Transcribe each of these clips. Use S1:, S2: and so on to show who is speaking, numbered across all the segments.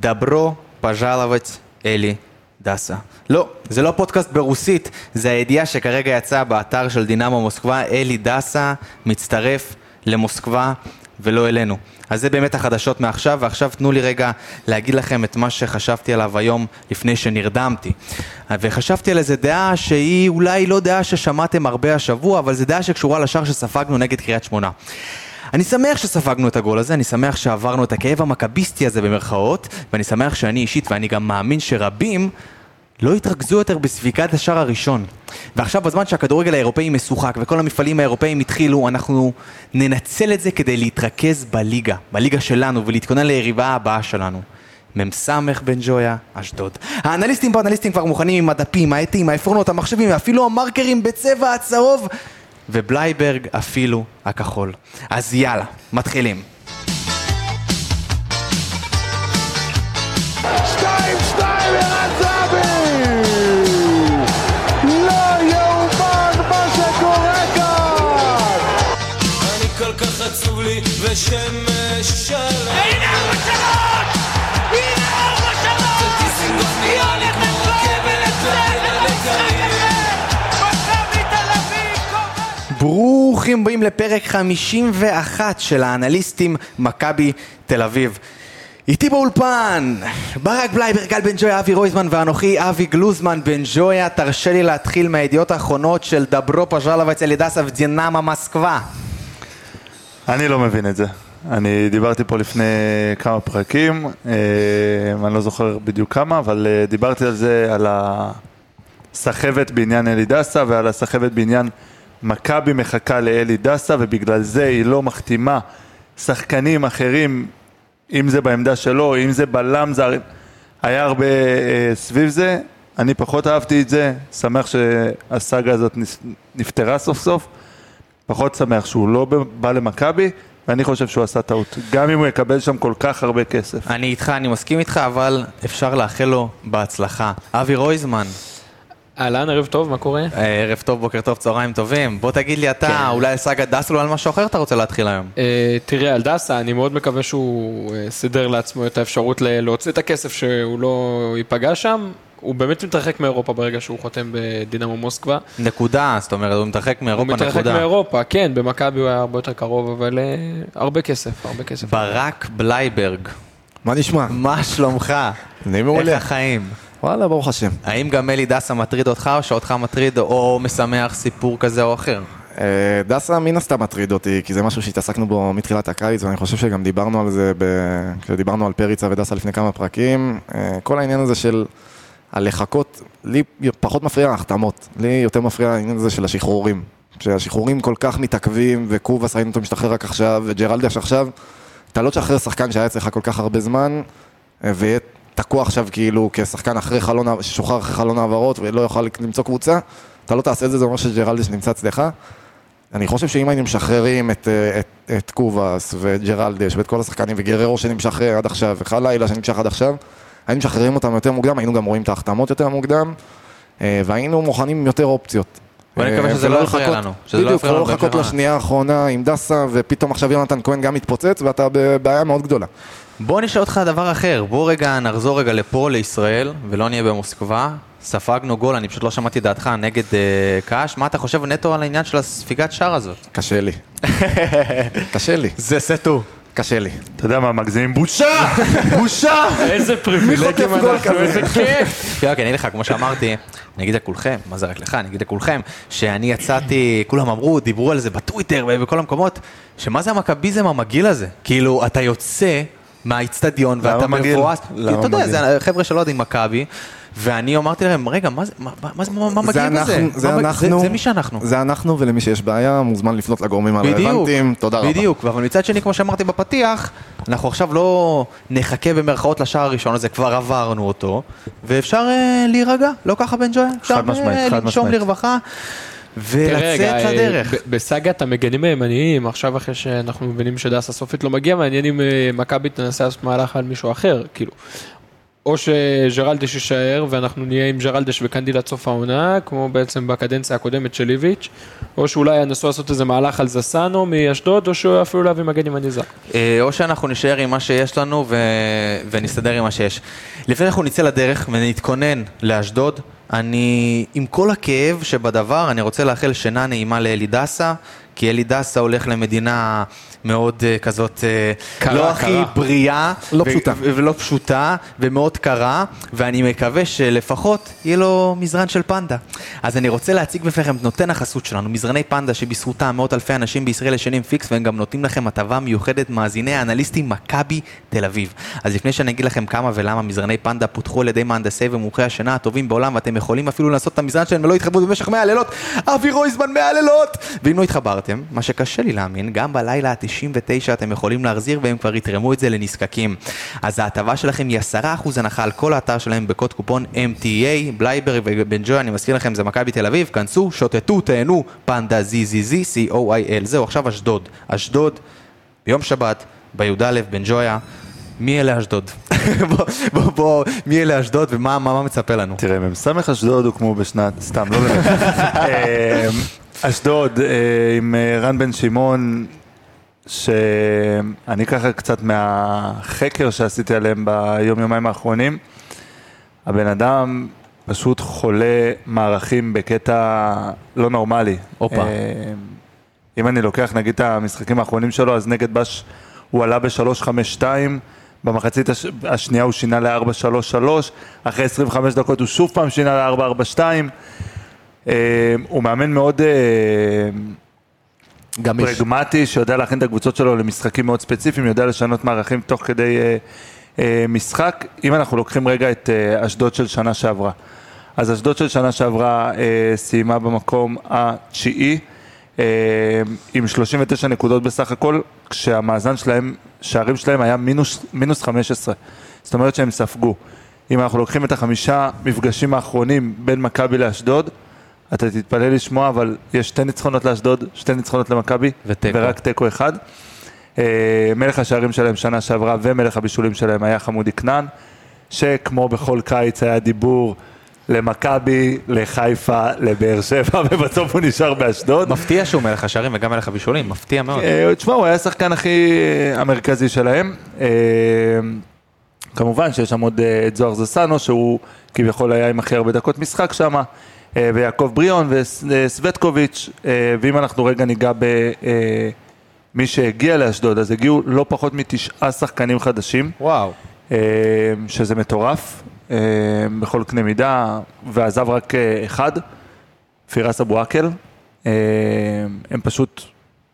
S1: דברו פז'לבץ אלי דסה. לא, זה לא פודקאסט ברוסית, זה הידיעה שכרגע יצאה באתר של דינמו מוסקבה, אלי דסה מצטרף למוסקבה ולא אלינו. אז זה באמת החדשות מעכשיו, ועכשיו תנו לי רגע להגיד לכם את מה שחשבתי עליו היום לפני שנרדמתי. וחשבתי על איזה דעה שהיא אולי לא דעה ששמעתם הרבה השבוע, אבל זו דעה שקשורה לשער שספגנו נגד קריית שמונה. אני שמח שספגנו את הגול הזה, אני שמח שעברנו את הכאב המכביסטי הזה במרכאות, ואני שמח שאני אישית, ואני גם מאמין שרבים, לא התרכזו יותר בספיגת השער הראשון. ועכשיו בזמן שהכדורגל האירופאי משוחק וכל המפעלים האירופאיים התחילו, אנחנו ננצל את זה כדי להתרכז בליגה, בליגה שלנו, ולהתכונן ליריבה הבאה שלנו. מ"ס בן ג'ויה, אשדוד. האנליסטים פה, האנליסטים כבר מוכנים עם הדפים, העטים, העפרונות, המחשבים, ואפילו המרקרים בצבע הצהוב, ובלייברג אפילו הכחול. אז יאללה, מתחילים.
S2: שתיים, שתיים,
S1: ברוכים הבאים לפרק 51 של האנליסטים מכבי תל אביב. איתי באולפן, ברק בלייבר, גל בן ג'ויה, אבי רויזמן ואנוכי אבי גלוזמן בן ג'ויה. תרשה לי להתחיל מהידיעות האחרונות של דברו פז'לבה אצל ידסה ודינמה מוסקבה.
S3: אני לא מבין את זה. אני דיברתי פה לפני כמה פרקים, אה, אני לא זוכר בדיוק כמה, אבל אה, דיברתי על זה, על הסחבת בעניין אלי דסה ועל הסחבת בעניין מכבי מחכה לאלי דסה ובגלל זה היא לא מחתימה שחקנים אחרים, אם זה בעמדה שלו, אם זה בלם זר, היה הרבה אה, סביב זה, אני פחות אהבתי את זה, שמח שהסאגה הזאת נפתרה סוף סוף. פחות שמח שהוא לא בא למכבי, ואני חושב שהוא עשה טעות. גם אם הוא יקבל שם כל כך הרבה כסף.
S1: אני איתך, אני מסכים איתך, אבל אפשר לאחל לו בהצלחה. אבי רויזמן,
S4: אהלן, ערב טוב, מה קורה?
S1: אה, ערב טוב, בוקר טוב, צהריים טובים. בוא תגיד לי אתה, אולי סאגה דסלו על משהו אחר אתה רוצה להתחיל היום?
S4: אה, תראה, על דסה, אני מאוד מקווה שהוא אה, סידר לעצמו את האפשרות ל- להוציא את הכסף שהוא לא ייפגע שם. הוא באמת מתרחק מאירופה ברגע שהוא חותם בדינמו מוסקבה.
S1: נקודה, זאת אומרת, הוא מתרחק
S4: הוא
S1: מאירופה
S4: מתרחק
S1: נקודה.
S4: מאירופה, כן, במכבי הוא היה הרבה יותר קרוב, אבל אה, הרבה כסף, הרבה כסף.
S1: ברק בלייברג,
S5: מה נשמע?
S1: מה שלומך?
S5: אני
S1: איך
S5: מעולה.
S1: החיים?
S5: וואלה, ברוך השם.
S1: האם גם אלי דסה מטריד אותך, או שאותך מטריד, או משמח סיפור כזה או אחר?
S5: אה, דסה מן הסתם מטריד אותי, כי זה משהו שהתעסקנו בו מתחילת הקיץ, ואני חושב שגם דיברנו על זה, ב- כשדיברנו על פריצה ודסה לפני כמה פרקים. אה, כל העניין הזה של הלחכות, לי פחות מפריע ההחתמות, לי יותר מפריע העניין הזה של השחרורים. שהשחרורים כל כך מתעכבים, וקובאס ראינו אותו משתחרר רק עכשיו, וג'רלדש עכשיו, אתה לא תשחרר שחקן שהיה אצלך כל כך הרבה זמן, אה, ויהיה תקוע עכשיו כאילו כשחקן אחרי חלון, ששוחרר אחרי חלון העברות ולא יוכל למצוא קבוצה, אתה לא תעשה את זה, זה אומר שג'רלדש נמצא אצלך. אני חושב שאם היינו משחררים את, אה, את, את קובאס וג'רלדש ואת כל השחקנים וגררו שנמשך אה, עד עכשיו וחלילה שנמשך עד עכשיו, היינו משחררים אותם יותר מוקדם, היינו גם רואים את ההחתמות יותר מוקדם אה, והיינו מוכנים עם יותר אופציות.
S1: בוא נקווה
S5: אה,
S1: שזה לא יפריע לנו, שזה לא
S5: בדיוק, לא לחכות. לשנייה האחרונה עם דסה ופתאום עכשיו יונתן כהן גם מתפוצץ ואתה בבעיה מאוד גדולה.
S1: בוא נשאל אותך דבר אחר, בוא רגע נחזור רגע לפה, לישראל, ולא נהיה במוסקבה. ספגנו גול, אני פשוט לא שמעתי דעתך נגד אה, קאש. מה אתה חושב נטו על העניין של הספיגת שער הזאת?
S5: קשה לי. קשה לי.
S1: זה סטו.
S5: קשה לי.
S3: אתה יודע מה, מגזימים? בושה! בושה!
S4: איזה פריבילגים אנחנו? איזה כיף.
S1: כי אני אגיד לך, כמו שאמרתי, אני אגיד לכולכם, מה זה רק לך, אני אגיד לכולכם, שאני יצאתי, כולם אמרו, דיברו על זה בטוויטר ובכל המקומות, שמה זה המכביזם המגעיל הזה? כאילו, אתה יוצא מהאיצטדיון ואתה
S3: מגעיל?
S1: מבואס,
S3: למה
S1: אתה יודע,
S3: מגעיל?
S1: זה חבר'ה שלא יודעים מכבי, ואני אמרתי להם, רגע, מה זה, מה- מה זה, מה מה
S5: זה
S1: מגעיל בזה?
S5: זה
S1: מה
S5: אנחנו,
S1: זה מי שאנחנו.
S5: זה אנחנו, ולמי שיש בעיה, מוזמן לפנות לגורמים
S1: בדיוק,
S5: הרלוונטיים, תודה רבה.
S1: בדיוק, אבל מצד שני, כמו שאמרתי בפתיח, אנחנו עכשיו לא נחכה במרכאות לשער הראשון הזה, כבר עברנו אותו, ואפשר אה, להירגע, לא ככה בן ג'ויה? אפשר אה, לנשום. לרווחה ולצאת
S4: אה,
S1: לדרך.
S4: בסאגת המגנים הימניים, עכשיו אחרי שאנחנו מבינים שדסה סופית לא מגיע, מעניין אם אה, מכבי תנסה לעשות מהלך על מישהו אחר, כאילו. או שג'רלדש יישאר ואנחנו נהיה עם ג'רלדש וקנדיל עד סוף העונה, כמו בעצם בקדנציה הקודמת של איביץ', או שאולי ינסו לעשות איזה מהלך על זסנו מאשדוד, או שאפילו להביא מגן ימני זר.
S1: אה, או שאנחנו נשאר עם מה שיש לנו ו... ונסתדר עם מה שיש. לפני שאנחנו נצא לדרך ונתכונן לאשדוד, אני, עם כל הכאב שבדבר, אני רוצה לאחל שינה נעימה לאלי דסה, כי אלי דסה הולך למדינה מאוד uh, כזאת, uh,
S4: קרה,
S1: לא
S4: קרה.
S1: הכי בריאה.
S5: לא
S1: ו-
S5: פשוטה.
S1: ו- ולא פשוטה, ומאוד קרה, ואני מקווה שלפחות יהיה לו מזרן של פנדה. אז אני רוצה להציג בפניכם את נותן החסות שלנו, מזרני פנדה שבזכותם מאות אלפי אנשים בישראל ישנים פיקס, והם גם נותנים לכם הטבה מיוחדת מאזיני האנליסטים מכבי תל אביב. אז לפני שאני אגיד לכם כמה ולמה מזרני פנדה פותחו על ידי מהנדסי ומומחי השינה הטובים בעולם, ואתם יכולים אפילו לעשות את המזרן שלהם ולא התחברו במשך 100 לילות, אבי רויזמן 100 לילות! ואם לא התחברתם, מה שקשה לי להאמין, גם בלילה ה-99 אתם יכולים להחזיר והם כבר יתרמו את זה לנזקקים. אז ההטבה שלכם היא 10% הנחה על כל האתר שלהם בקוד קופון MTA, בלייברי ובן ג'וי, אני מזכיר לכם, זה מכבי תל אביב, כנסו, שוטטו, תהנו, פנדה ZZZ, C-O-I-L. זהו, עכשיו אשדוד. אשדוד, ביום שבת, בי"א, בן ג'ויה. מי אלה אשדוד? בוא, בוא, בוא, מי אלה אשדוד ומה מה, מה מצפה לנו?
S3: תראה, מ"ס אשדוד הוקמו בשנת, סתם, לא באמת. אשדוד אה, עם אה, רן בן שמעון, שאני ככה קצת מהחקר שעשיתי עליהם ביום יומיים האחרונים, הבן אדם פשוט חולה מערכים בקטע לא נורמלי.
S1: הופה.
S3: אה, אם אני לוקח נגיד את המשחקים האחרונים שלו, אז נגד בש הוא עלה ב-3-5-2, במחצית הש... השנייה הוא שינה ל-4-3-3, אחרי 25 דקות הוא שוב פעם שינה ל-4-4-2. אה, הוא מאמן מאוד אה,
S5: גמיש.
S3: פרגמטי, שיודע להכין את הקבוצות שלו למשחקים מאוד ספציפיים, יודע לשנות מערכים תוך כדי אה, משחק. אם אנחנו לוקחים רגע את אשדוד של שנה שעברה, אז אשדוד של שנה שעברה אה, סיימה במקום התשיעי, אה, עם 39 נקודות בסך הכל, כשהמאזן שלהם, שערים שלהם היה מינוס, מינוס 15. זאת אומרת שהם ספגו. אם אנחנו לוקחים את החמישה מפגשים האחרונים בין מכבי לאשדוד, אתה תתפלא לשמוע, אבל יש שתי ניצחונות לאשדוד, שתי ניצחונות למכבי. ורק תיקו אחד. אה, מלך השערים שלהם שנה שעברה ומלך הבישולים שלהם היה חמודי כנען, שכמו בכל קיץ היה דיבור למכבי, לחיפה, לבאר שבע, ובסוף הוא נשאר באשדוד.
S1: מפתיע שהוא מלך השערים וגם מלך הבישולים, מפתיע מאוד.
S3: אה, תשמע, הוא היה השחקן הכי אה, המרכזי שלהם. אה, כמובן שיש שם עוד אה, את זוהר זסנו, שהוא כביכול היה עם הכי הרבה דקות משחק שם, אה, ויעקב בריאון וסווטקוביץ', אה, ואם אנחנו רגע ניגע במי שהגיע לאשדוד, אז הגיעו לא פחות מתשעה שחקנים חדשים.
S1: וואו.
S3: אה, שזה מטורף אה, בכל קנה מידה, ועזב רק אה, אחד, פירס אבו עקל. אה, הם פשוט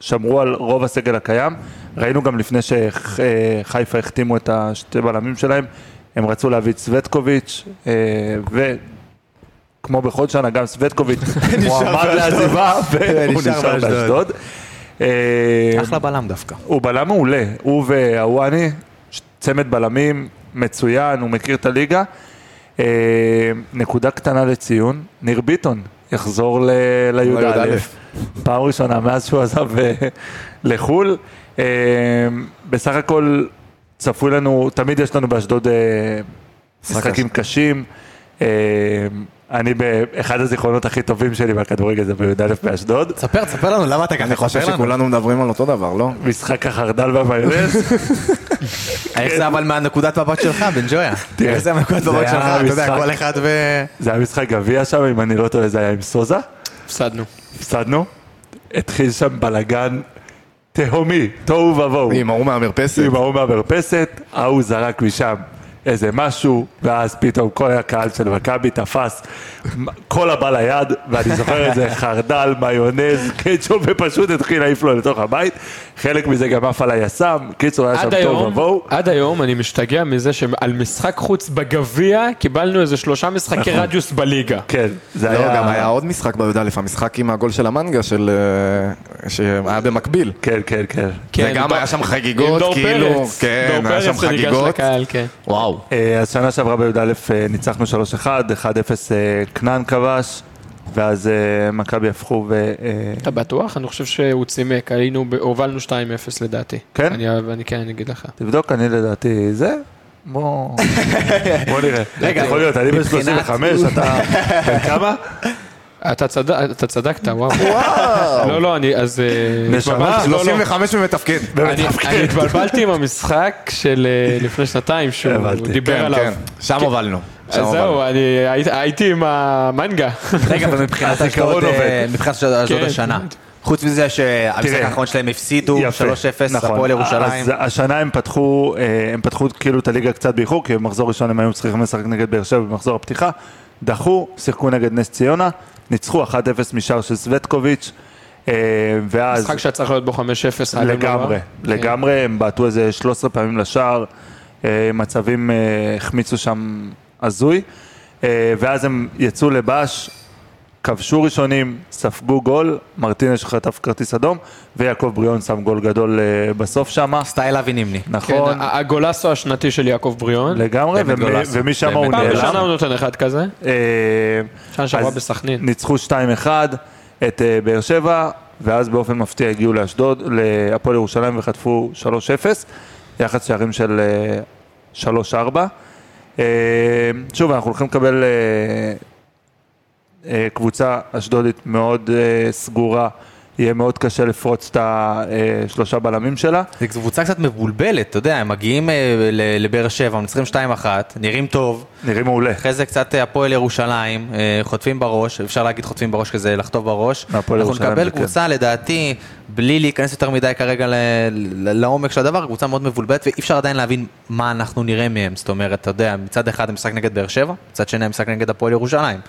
S3: שמרו על רוב הסגל הקיים. ראינו גם לפני שחיפה החתימו את השתי בלמים שלהם, הם רצו להביא את סווטקוביץ', וכמו בכל שנה גם סווטקוביץ' מועמד לעזיבה, והוא
S1: נשאר באשדוד.
S3: אה,
S1: אחלה בלם דווקא.
S3: הוא בלם מעולה, הוא והוואני, צמד בלמים מצוין, הוא מכיר את הליגה. אה, נקודה קטנה לציון, ניר ביטון יחזור ל- לי"א,
S5: לי"א.
S3: פעם ראשונה מאז שהוא עזב אה, לחו"ל. בסך הכל צפוי לנו, תמיד יש לנו באשדוד משחקים קשים. אני באחד הזיכרונות הכי טובים שלי מהכדורגל זה בי"א באשדוד.
S1: ספר, ספר לנו למה אתה ככה
S5: אני חושב. שכולנו מדברים על אותו דבר, לא?
S3: משחק החרדל והמיונז.
S1: איך זה אבל מהנקודת מבט שלך, בן ג'ויה?
S3: תראה,
S1: איך זה מהנקודת
S3: זה
S1: מבט שלך, אתה יודע. כל אחד ו...
S3: זה היה משחק גביע שם, אם אני לא טועה זה היה עם סוזה.
S4: הפסדנו.
S3: הפסדנו. התחיל שם בלאגן תהומי, תוהו ובוהו.
S5: עם ההוא מהמרפסת.
S3: עם ההוא מהמרפסת, ההוא זרק משם איזה משהו, ואז פתאום כל הקהל של מכבי תפס כל הבא ליד, ואני זוכר איזה חרדל, מיונז, קטשופ, ופשוט התחיל להעיף לו לתוך הבית. חלק מזה גם עף על היס"מ, קיצור היה שם
S4: היום,
S3: ובוהו.
S4: עד היום אני משתגע מזה שעל משחק חוץ בגביע קיבלנו איזה שלושה משחקי רדיוס בליגה.
S3: כן, זה
S5: לא,
S3: היה...
S5: גם היה עוד משחק בי"א, המשחק עם הגול של המנגה, של... אה, שהיה במקביל.
S3: כן, כן, כן.
S4: כן,
S5: וגם
S4: דור-
S5: היה שם
S4: עם
S5: חגיגות,
S4: דור
S5: כאילו,
S4: פרץ.
S5: כן,
S4: דור
S5: היה שם חגיגות.
S4: לקהל, כן.
S5: וואו.
S3: אה, אז שנה שעברה בי"א אה, ניצחנו 3-1, 1-0 אה, כנען כבש, ואז מכבי הפכו ו...
S4: אתה בטוח? אני חושב שהוא צימק, היינו, הובלנו 2-0 לדעתי.
S3: כן?
S4: אני, אני כן, אני אגיד לך.
S3: תבדוק, אני לדעתי זה. בוא בוא נראה.
S1: רגע,
S3: יכול להיות, אני בן
S1: מבחינת-
S3: 35, אתה בן כמה?
S4: אתה צד- אתה צדקת, וואו. לא, לא, אני, אז... אה,
S3: נשמה,
S4: התבלבלתי, לא, לא.
S5: 35 ומתפקד.
S4: אני התבלבלתי עם המשחק של אה, לפני שנתיים, שהוא. דיבר
S5: כן,
S4: עליו.
S5: כן, שם הובלנו.
S4: אז. זהו, אני הייתי- עם המנגה.
S1: רגע, ומבחינת
S3: הזיכרון
S1: אשדוד,
S3: עובד.
S1: אה, מבחינת
S4: כן.
S1: השנה. חוץ מזה שהמשחק. האחרון שלהם הפסידו 3-0,
S3: יפה, נכון.
S1: הפועל ירושלים.
S3: אז השנה הם פתחו, הם פתחו כאילו את הליגה קצת באיחור, כי במחזור ראשון הם היו צריכים לשחק נגד באר שבע במחזור הפתיחה. דחו, שיחקו נגד נס ציונה, ניצחו 1-0 משער של סווטקוביץ', אה, ואז...
S4: משחק שהיה צריך להיות בו 5-0. היה להם
S3: לגמרי,
S4: רע.
S3: לגמרי, הם בעטו איזה 13 פעמים לשער, אה, מצבים אה, החמיצו שם הזוי, ואז הם יצאו לבאש, כבשו ראשונים, ספגו גול, מרטינש חטף כרטיס אדום, ויעקב בריאון שם גול גדול אה, בסוף שמה,
S1: סטייל אבי נימני.
S4: כן,
S3: נכון,
S4: ה- הגולסו השנתי של יעקב בריאון.
S3: לגמרי,
S1: באמת
S3: ומ-
S1: גולסו,
S3: ומשם
S1: באמת
S3: הוא
S4: פעם בשנה הוא
S3: נעלם.
S4: נותן אחד כזה.
S3: אה,
S4: שנה שעברה בסכנין.
S3: ניצחו 2-1 את אה, באר שבע, ואז באופן מפתיע הגיעו לאשדוד, להפועל ירושלים וחטפו 3-0, יחס שערים של אה, 3-4. אה, שוב, אנחנו הולכים לקבל קבוצה אשדודית מאוד אה, סגורה, יהיה מאוד קשה לפרוץ את השלושה בלמים שלה.
S1: זו קבוצה קצת מבולבלת, אתה יודע, הם מגיעים אה, לבאר שבע, מנצחים 2-1, נראים טוב,
S3: נראים מעולה.
S1: אחרי זה קצת אה, הפועל ירושלים, אה, חוטפים בראש, אפשר להגיד חוטפים בראש כזה לחטוף בראש. אנחנו
S3: ירושלים
S1: נקבל
S3: זה כן.
S1: קבוצה, לדעתי, בלי להיכנס יותר מדי כרגע לעומק של הדבר, קבוצה מאוד מבולבלת, ואי אפשר עדיין להבין מה אנחנו נראה מהם. זאת אומרת, אתה יודע, מצד אחד המשחק נגד באר שבע, מצד שני המשחק נגד הפועל ירושלים.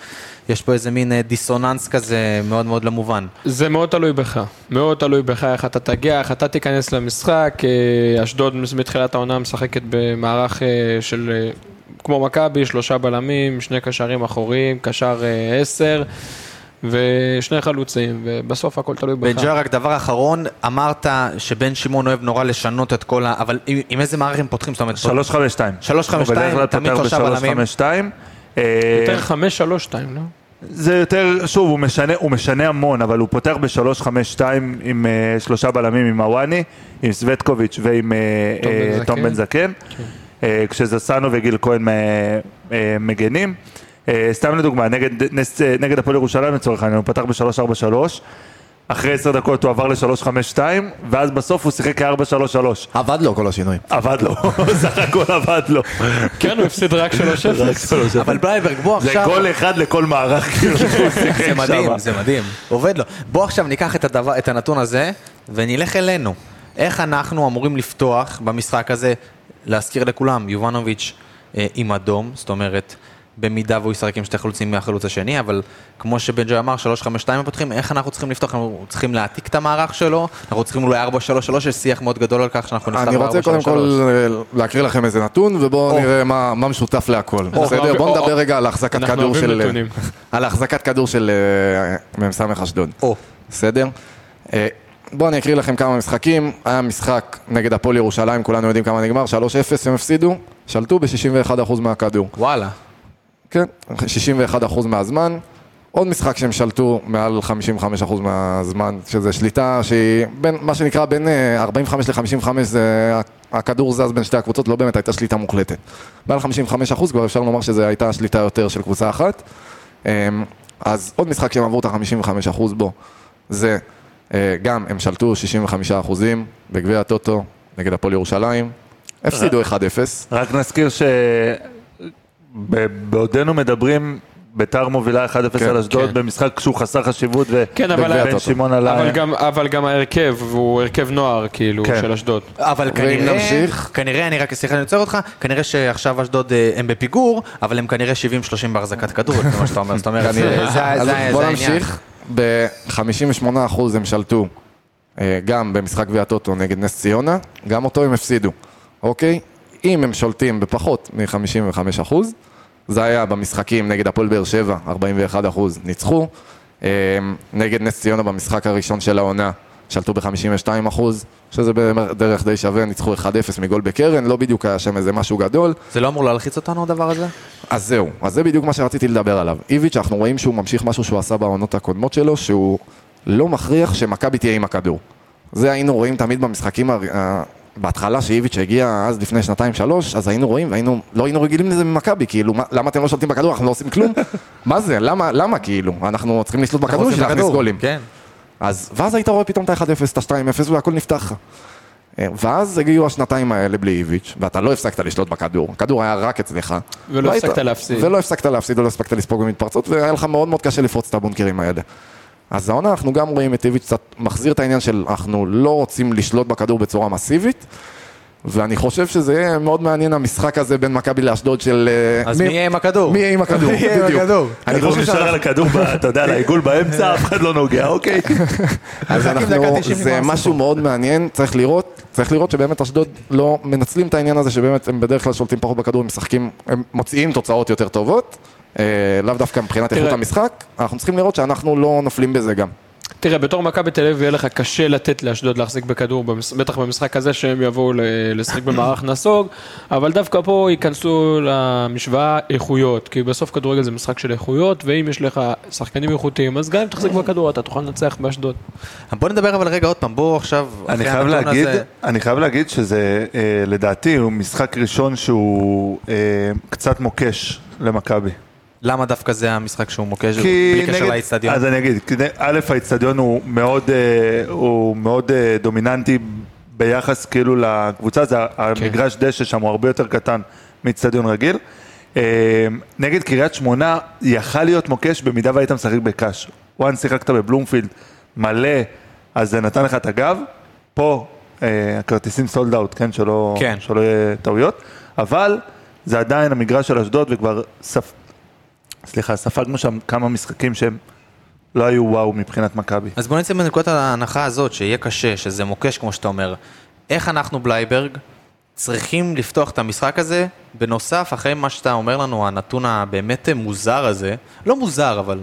S1: יש פה איזה מין אה, דיסוננס כזה מאוד מאוד לא מובן.
S4: זה מאוד תלוי בך, מאוד תלוי בך איך אתה תגיע, איך אתה תיכנס למשחק. אה, אשדוד מתחילת העונה משחקת במערך אה, של, כמו מכבי, שלושה בלמים, שני קשרים אחוריים, קשר עשר ושני חלוצים, ובסוף הכל תלוי
S1: בן
S4: בך.
S1: ג'ר, רק דבר אחרון, אמרת שבן שמעון אוהב נורא לשנות את כל ה... אבל עם, עם איזה מערך הם פותחים? זאת אומרת,
S3: 352.
S1: 352,
S3: הוא בדרך כלל
S1: תמיד שלושה בלמים.
S3: ב-352.
S4: יותר חמש, שלוש, שתיים, לא?
S3: זה יותר, שוב, הוא משנה, הוא משנה המון, אבל הוא פותח ב-3-5-2 עם uh, שלושה בלמים, עם הוואני, עם סווטקוביץ' ועם uh,
S4: תום בן
S3: uh,
S4: זקן.
S3: תום בן זקן, uh, כשזסנו וגיל כהן uh, uh, מגנים. Uh, סתם לדוגמה, נגד, נס, uh, נגד הפועל ירושלים לצורך העניין, הוא פתח ב-3-4-3, אחרי עשר דקות הוא עבר ל-3-5-2, ואז בסוף הוא שיחק כ-4-3-3.
S5: עבד לו כל השינוי.
S3: עבד לו, סך הכל עבד לו.
S4: כן, הוא הפסיד רק שלוש אפס.
S1: אבל בלייברג, בוא
S3: זה
S1: עכשיו...
S3: גול אחד לכל מערך, כאילו, שהוא שיחק
S1: זה מדהים. זה מדהים, עובד לו. בוא עכשיו ניקח את, הדבר, את הנתון הזה ונלך אלינו. איך אנחנו אמורים לפתוח במשחק הזה, להזכיר לכולם, יובנוביץ' אה, עם אדום, זאת אומרת, במידה והוא ישחק עם שתי חלוצים מהחלוץ השני, אבל כמו שבן ג'וי אמר, 3-5-2 הם פותחים, איך אנחנו צריכים לפתוח? אנחנו צריכים להעתיק את המערך שלו, אנחנו צריכים אולי 4-3-3, יש שיח מאוד גדול על כך שאנחנו נפתח
S5: אני רוצה
S1: ב-4-3-3.
S5: קודם כל אה, להקריא לכם איזה נתון, ובואו נראה מה מה משותף להכל. בסדר?
S4: אוהבים-
S5: בואו
S4: או-
S5: נדבר רגע על החזקת כדור של... על החזקת כדור של אה, מ"ס אשדוד. בסדר? אה, בואו אני אקריא לכם כמה משחקים. היה משחק נגד הפועל ירושלים, כולנו יודעים כמה נגמר, 3-0 הם הפסידו, שלטו ב-61% מהכדור.
S1: וואלה.
S5: כן, 61% מהזמן. עוד משחק שהם שלטו מעל 55% מהזמן, שזה שליטה שהיא בין, מה שנקרא בין אה, 45 ל-55 זה הכדור זז בין שתי הקבוצות, לא באמת הייתה שליטה מוחלטת. מעל 55% כבר אפשר לומר שזו הייתה שליטה יותר של קבוצה אחת. אמ, אז עוד משחק שהם עברו את ה-55% בו, זה אה, גם הם שלטו 65% בגביע הטוטו נגד הפועל ירושלים, הפסידו 1-0.
S3: רק נזכיר שבעודנו מדברים, ביתר מובילה 1-0
S5: כן,
S3: על אשדוד
S4: כן.
S3: במשחק שהוא חסר חשיבות
S4: כן, אבל-
S3: ובן
S5: הטוטו.
S3: שמעון עלה...
S4: אבל גם- אבל גם ההרכב, הוא הרכב נוער, כאילו,
S3: כן.
S4: של אשדוד.
S1: אבל כנראה,
S5: נמשיך?
S1: כנראה, אני רק, סליחה, אני עוצר אותך, כנראה שעכשיו אשדוד אה, הם בפיגור, אבל הם כנראה 70-30 בהחזקת כדור, זה מה שאתה אומר, זאת אומרת, זה זה-
S5: בוא
S1: זה העניין.
S5: נמשיך. ב-58% הם שלטו אה, גם במשחק גביע הטוטו נגד נס ציונה, גם אותו הם הפסידו, אוקיי? אם הם שולטים בפחות מ-55%, זה היה במשחקים נגד הפועל באר שבע, 41% ניצחו, אה, נגד נס ציונה במשחק הראשון של העונה, שלטו ב-52%, שזה בדרך די שווה, ניצחו 1-0 מגול בקרן, לא בדיוק היה שם איזה משהו גדול.
S1: זה לא אמור להלחיץ אותנו הדבר הזה?
S5: אז זהו, אז זה בדיוק מה שרציתי לדבר עליו. איביץ', אנחנו רואים שהוא ממשיך משהו שהוא עשה בעונות הקודמות שלו, שהוא לא מכריח שמכבי תהיה עם הכדור. זה היינו רואים תמיד במשחקים בהתחלה שאיביץ' הגיע אז לפני שנתיים שלוש, אז היינו רואים והיינו, לא היינו רגילים לזה ממכבי, כאילו, מה, למה אתם לא שולטים בכדור, אנחנו לא עושים כלום? מה זה, למה, למה כאילו, אנחנו צריכים לשלוט בכדור בשביל להכניס גולים.
S1: כן.
S5: אז, ואז היית רואה פתאום את ה-1-0, את ה-2-0 והכל נפתח לך. אה, ואז הגיעו השנתיים האלה בלי איביץ', ואתה לא הפסקת לשלוט בכדור, הכדור היה רק אצלך.
S4: ולא
S5: והיית-
S4: הפסקת להפסיד.
S5: ולא הפסקת להפסיד ולא הספקת לספוג במתפרצות, והיה לך מאוד מאוד קשה לפרוץ את הבונקרים האלה. אז העונה אנחנו גם רואים את איביץ' קצת מחזיר את העניין של אנחנו לא רוצים לשלוט בכדור בצורה מסיבית, ואני חושב שזה יהיה מאוד מעניין המשחק הזה בין מכבי לאשדוד של... אה,
S1: אז מי יהיה עם הכדור?
S5: מי יהיה עם הכדור,
S1: מי יהיה עם
S5: בדיוק.
S1: הכדור?
S5: אני
S3: כדור
S5: חושב
S3: נשאר על הכדור, אתה יודע, על העיגול באמצע, אף אחד לא נוגע, אוקיי.
S5: אז אנחנו,
S1: 90
S5: זה משהו. מאוד מעניין, צריך לראות, צריך לראות שבאמת אשדוד לא מנצלים את העניין הזה שבאמת הם בדרך כלל שולטים פחות בכדור, הם משחקים, הם מוציאים תוצאות יותר טובות, לאו דווקא מבחינת
S4: תראה.
S5: איכות המשחק, אנחנו צריכים לראות שאנחנו לא נופלים בזה גם.
S4: תראה, בתור מכבי תל אביב יהיה לך קשה לתת לאשדוד להחזיק בכדור, בטח במשחק הזה שהם יבואו לשחק במערך נסוג, אבל דווקא פה ייכנסו למשוואה איכויות, כי בסוף כדורגל זה משחק של איכויות, ואם יש לך שחקנים איכותיים, אז גם אם תחזיק בכדור אתה תוכל לנצח באשדוד.
S1: בוא נדבר אבל רגע עוד פעם, בוא עכשיו...
S3: אני חייב להגיד,
S1: הזה-
S3: אני חייב להגיד שזה, אה, לדעתי, הוא משחק ראשון שהוא אה, קצת מוקש למכבי.
S1: למה דווקא זה המשחק שהוא מוקש בלי קשר לאיצטדיון?
S3: אז אני אגיד, א', האיצטדיון הוא מאוד, אה, הוא מאוד אה, דומיננטי ביחס כאילו לקבוצה, זה המגרש דשא שם הוא הרבה יותר קטן מאיצטדיון רגיל. אה, נגד קריית שמונה יכל להיות מוקש במידה והיית משחק בקאש. וואן שיחקת בבלומפילד מלא, אז זה נתן לך את הגב. פה הכרטיסים sold out, כן? שלא,
S1: כן.
S3: שלא יהיה טעויות. אבל זה עדיין המגרש של אשדוד וכבר ספ... סליחה, ספגנו שם כמה משחקים שהם לא היו וואו מבחינת מכבי.
S1: אז בוא נצא מנקודת ההנחה הזאת, שיהיה קשה, שזה מוקש כמו שאתה אומר. איך אנחנו בלייברג צריכים לפתוח את המשחק הזה, בנוסף, אחרי מה שאתה אומר לנו, הנתון הבאמת מוזר הזה, לא מוזר, אבל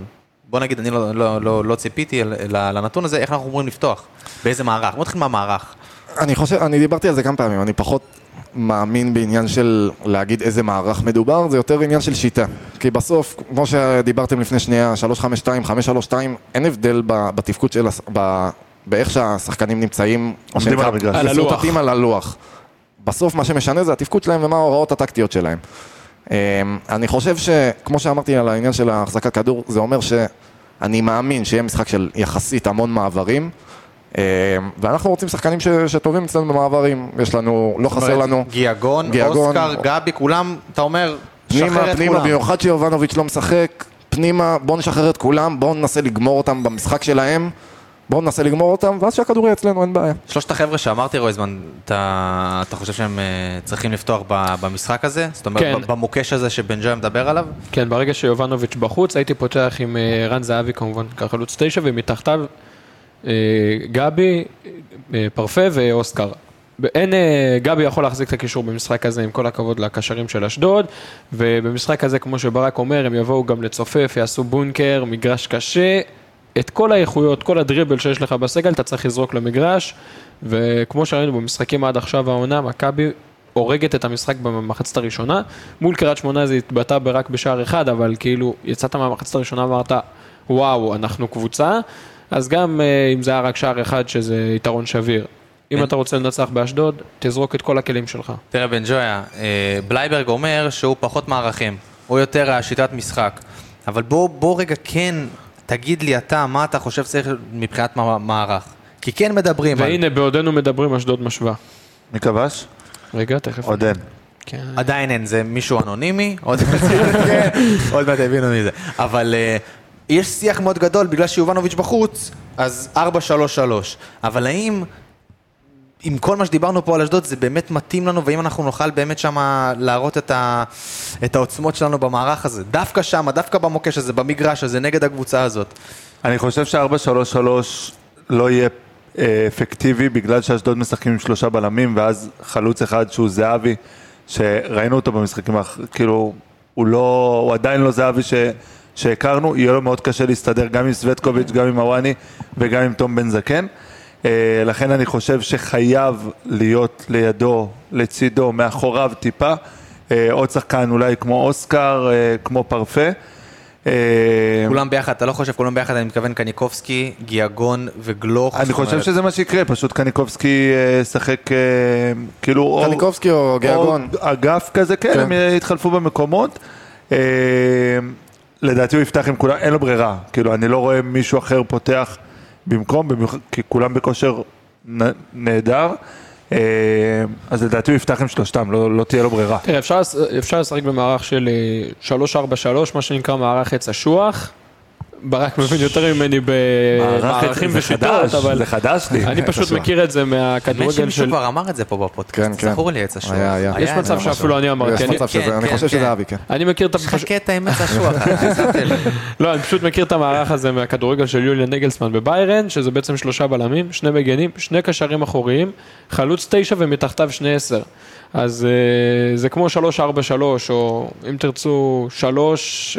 S1: בוא נגיד, אני לא, לא, לא, לא ציפיתי לנתון הזה, איך אנחנו אמורים לפתוח? באיזה מערך? בוא נתחיל מהמערך.
S5: אני חושב, אני דיברתי על זה כמה פעמים, אני פחות מאמין בעניין של להגיד איזה מערך מדובר, זה יותר עניין של שיטה. כי בסוף, כמו שדיברתם לפני שנייה, 352, 532, אין הבדל בתפקוד של, ב- באיך שהשחקנים נמצאים,
S3: עומדים על המגרש.
S4: על הלוח.
S5: מסורטטים על הלוח. בסוף מה שמשנה זה התפקוד שלהם ומה ההוראות הטקטיות שלהם. אמ, אני חושב שכמו שאמרתי על העניין של החזקת כדור, זה אומר שאני מאמין שיהיה משחק של יחסית המון מעברים. אמ, ואנחנו רוצים שחקנים ש, שטובים אצלנו במעברים, יש לנו, לא חסר לנו.
S1: גיאגון,
S5: גיאגון,
S1: אוסקר, גבי, כולם, אתה אומר,
S5: פנימה,
S1: שחרר את
S5: פנימה,
S1: כולם.
S5: במיוחד שיובנוביץ' לא משחק, פנימה, בואו נשחרר את כולם, בואו ננסה לגמור אותם במשחק שלהם, בואו ננסה לגמור אותם, ואז שהכדור יהיה אצלנו, אין בעיה.
S1: שלושת החבר'ה שאמרתי רויזמן, אתה, אתה חושב שהם אה, צריכים לפתוח ב- במשחק הזה? זאת אומרת,
S4: כן.
S1: במוקש הזה שבן ג'וי מדבר עליו?
S4: כן, ברגע שיובנוביץ' בחוץ, הייתי פותח עם אה, רן זהבי כמובן, כחלוץ תשע, ומתחתיו אה, גבי, אה, פרפה ואוסקר. אין, אה, גבי יכול להחזיק את הקישור במשחק הזה, עם כל הכבוד לקשרים של אשדוד, ובמשחק הזה, כמו שברק אומר, הם יבואו גם לצופף, יעשו בונקר, מגרש קשה. את כל האיכויות, כל הדריבל שיש לך בסגל, אתה צריך לזרוק למגרש, וכמו שראינו במשחקים עד עכשיו העונה, מכבי הורגת את המשחק במחצת הראשונה. מול קריית שמונה זה התבטא רק בשער אחד, אבל כאילו יצאת מהמחצת הראשונה ואמרת, וואו, אנחנו קבוצה, אז גם אה, אם זה היה רק שער אחד, שזה יתרון שביר. אם. אתה רוצה לנצח באשדוד, תזרוק את כל הכלים שלך.
S1: תראה, בן ג'ויה, אה, בלייברג אומר שהוא פחות מערכים, הוא יותר השיטת משחק. אבל בוא, בוא רגע כן, תגיד לי אתה, מה אתה חושב צריך מבחינת מע- מערך? כי כן מדברים על...
S4: והנה, בעודנו מדברים, אשדוד משווה.
S3: מי כבש?
S4: רגע, תכף.
S3: עוד אין.
S4: כן.
S1: עדיין אין, זה מישהו אנונימי, עוד כן, מעט הבינו מזה. אבל אה, יש שיח מאוד גדול, בגלל שיובנוביץ' בחוץ, אז 4-3-3. אבל האם, עם כל מה שדיברנו פה על אשדוד, זה באמת מתאים לנו, והאם אנחנו נוכל באמת שמה להראות את, ה, את העוצמות שלנו במערך הזה? דווקא שמה, דווקא במוקש הזה, במגרש הזה, נגד הקבוצה הזאת.
S3: אני חושב ש-4-3-3 לא יהיה אה, אפקטיבי בגלל שאשדוד משחקים עם שלושה בלמים ואז חלוץ אחד שהוא זהבי, שראינו אותו במשחקים כאילו, הוא לא, הוא עדיין לא זהבי ש, שהכרנו, יהיה לו מאוד קשה להסתדר גם עם סווטקוביץ', גם עם הוואני וגם עם תום בן זקן. אה, לכן אני חושב שחייב להיות לידו, לצידו, מאחוריו טיפה, אה, עוד שחקן אולי כמו אוסקר, אה, כמו פרפה.
S1: כולם ביחד, אתה לא חושב כולם ביחד, אני מתכוון קניקובסקי, גיאגון וגלוך.
S3: אני חושב
S1: אומרת,
S3: שזה מה שיקרה, פשוט קניקובסקי שחק אה, כאילו... או-
S5: קניקובסקי או גיאגון.
S3: או אגף כזה, כן,
S5: כן.
S3: הם יתחלפו במקומות. אה, לדעתי הוא יפתח עם כולם, אין לו ברירה. כאילו, אני לא רואה מישהו אחר פותח במקום, כי כולם בכושר נהדר. אה, אז לדעתי הוא יפתח עם שלושתם, לא לא תהיה לו ברירה.
S4: תראה, אפשר, אפשר לשחק במערך של אה, 3-4-3, מה שנקרא מערך עץ אשוח. ברק מבין יותר ממני במערכים ושיטות, אבל
S3: זה חדש לי.
S4: אני פשוט. מכיר את זה מהכדורגל של...
S1: כבר אמר את זה פה
S5: כן,
S1: בפודקאסט,
S5: כן.
S1: זכור לי עץ
S5: היה.
S4: יש מצב שאפילו אני אמרתי,
S5: יש
S4: אני-
S5: מצב שזה,
S1: כן,
S5: אני
S1: כן,
S5: חושב שזה
S1: כן.
S5: אבי, כן.
S4: אני מכיר את...
S1: אשוח, אחי, שמתי לב.
S4: לא, אני פשוט מכיר את המערך הזה מהכדורגל של יוליה נגלסמן בביירן, שזה בעצם שלושה בלמים, שני מגנים, שני קשרים אחוריים, חלוץ תשע ומתחתיו שני עשר. אז אה, זה כמו שלוש ארבע שלוש, או אם תרצו שלוש,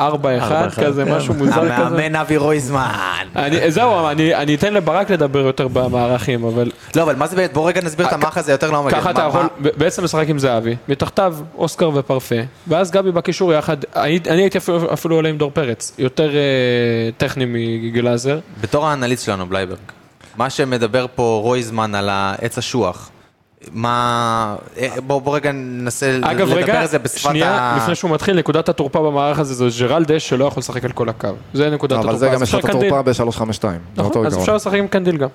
S4: אה, שתיים, ארבע אחד,
S3: אחד,
S4: כזה,
S3: כן.
S4: משהו מוזר כזה.
S1: המאמן אבי רויזמן.
S4: אני, זהו, אני, אני אתן לברק לדבר יותר במערכים, אבל
S1: לא, אבל מה זה באמת? בוא רגע נסביר את המערך הזה יותר לעומק.
S4: ככה אתה יכול בעצם לשחק עם זהבי, מתחתיו אוסקר ופרפה, ואז גבי בקישור יחד, אני, אני הייתי אפילו, אפילו עולה עם דור פרץ, יותר אה, טכני מגלאזר.
S1: בתור האנליסט שלנו, בלייברג, מה שמדבר פה רויזמן על העץ אשוח, מה... אה, בוא בוא רגע ננסה
S4: אגב,
S1: לדבר
S4: רגע,
S1: על זה בשפת
S4: שנייה,
S1: ה...
S4: לפני שהוא מתחיל, נקודת התורפה במערך הזה זה ג'רלדש שלא יכול לשחק על כל הקו. זה נקודת התורפה.
S5: אבל זה גם יש לך את. התורפה ב-352. זה אותו
S4: נכון, אז. אפשר לשחק עם קנדיל גם.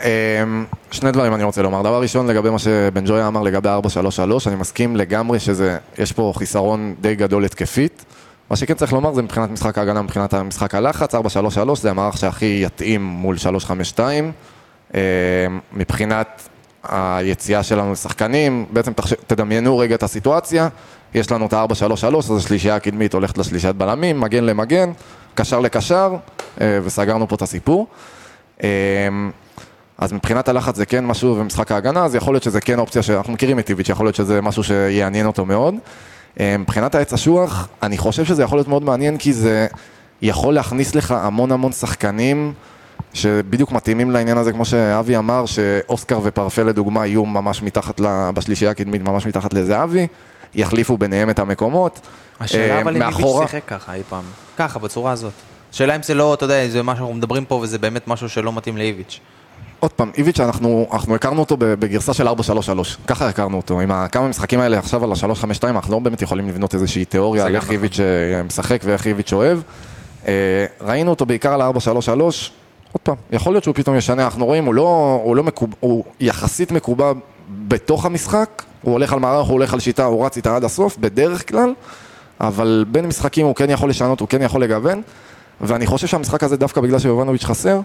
S5: אמ, שני דברים אני רוצה לומר. דבר ראשון, לגבי מה שבן ג'ויה אמר לגבי 433, אני מסכים לגמרי שזה, יש פה חיסרון די גדול התקפית. מה שכן צריך לומר זה מבחינת משחק ההגנה, מבחינת משחק הלחץ, 433 זה המערך שהכי יתאים מול 352. אמ, מבחינת היציאה שלנו לשחקנים, בעצם תחש... תדמיינו רגע את הסיטואציה, יש לנו את ה-433, אז השלישייה הקדמית הולכת לשלישיית בלמים, מגן למגן, קשר לקשר, אה, וסגרנו פה את הסיפור. אמ, אז מבחינת הלחץ זה כן משהו, ומשחק ההגנה, אז יכול להיות שזה כן אופציה שאנחנו מכירים את טיביץ', יכול להיות שזה משהו שיעניין אותו מאוד. אה, מבחינת העץ אשוח, אני חושב שזה יכול להיות מאוד מעניין, כי זה יכול להכניס לך המון המון שחקנים שבדיוק מתאימים לעניין הזה, כמו שאבי אמר, שאוסקר ופרפה לדוגמה יהיו ממש מתחת, ל- בשלישייה הקדמית, ממש מתחת לזהבי, יחליפו ביניהם את המקומות.
S1: השאלה
S5: אה,
S1: אבל אם
S5: מאחורה-
S1: שיחק ככה אי פעם. ככה, בצורה הזאת. השאלה אם זה לא, אתה יודע, זה מה שאנחנו מדברים פה וזה באמת משהו שלא מתאים לאיביץ'.
S5: עוד פעם, איביץ', אנחנו, אנחנו הכרנו אותו בגרסה של 4-3-3, ככה הכרנו אותו. עם כמה משחקים האלה עכשיו על ה-3-5-2, אנחנו לא באמת יכולים לבנות איזושהי תיאוריה על איך. איביץ' אה, משחק ואיך איביץ' אוהב. אה, ראינו אותו בעיקר על ה-4-3-3, עוד פעם, יכול להיות שהוא פתאום ישנה, אנחנו רואים, הוא לא, הוא לא מקוב... הוא יחסית מקובע בתוך המשחק, הוא הולך על מערך, הוא הולך על שיטה, הוא רץ איתה עד הסוף, בדרך כלל, אבל בין משחקים הוא כן יכול לשנות, הוא כן יכול לגוון, ואני חושב שהמשחק הזה, דוווקא בגלל שיובנוביץ' חסר,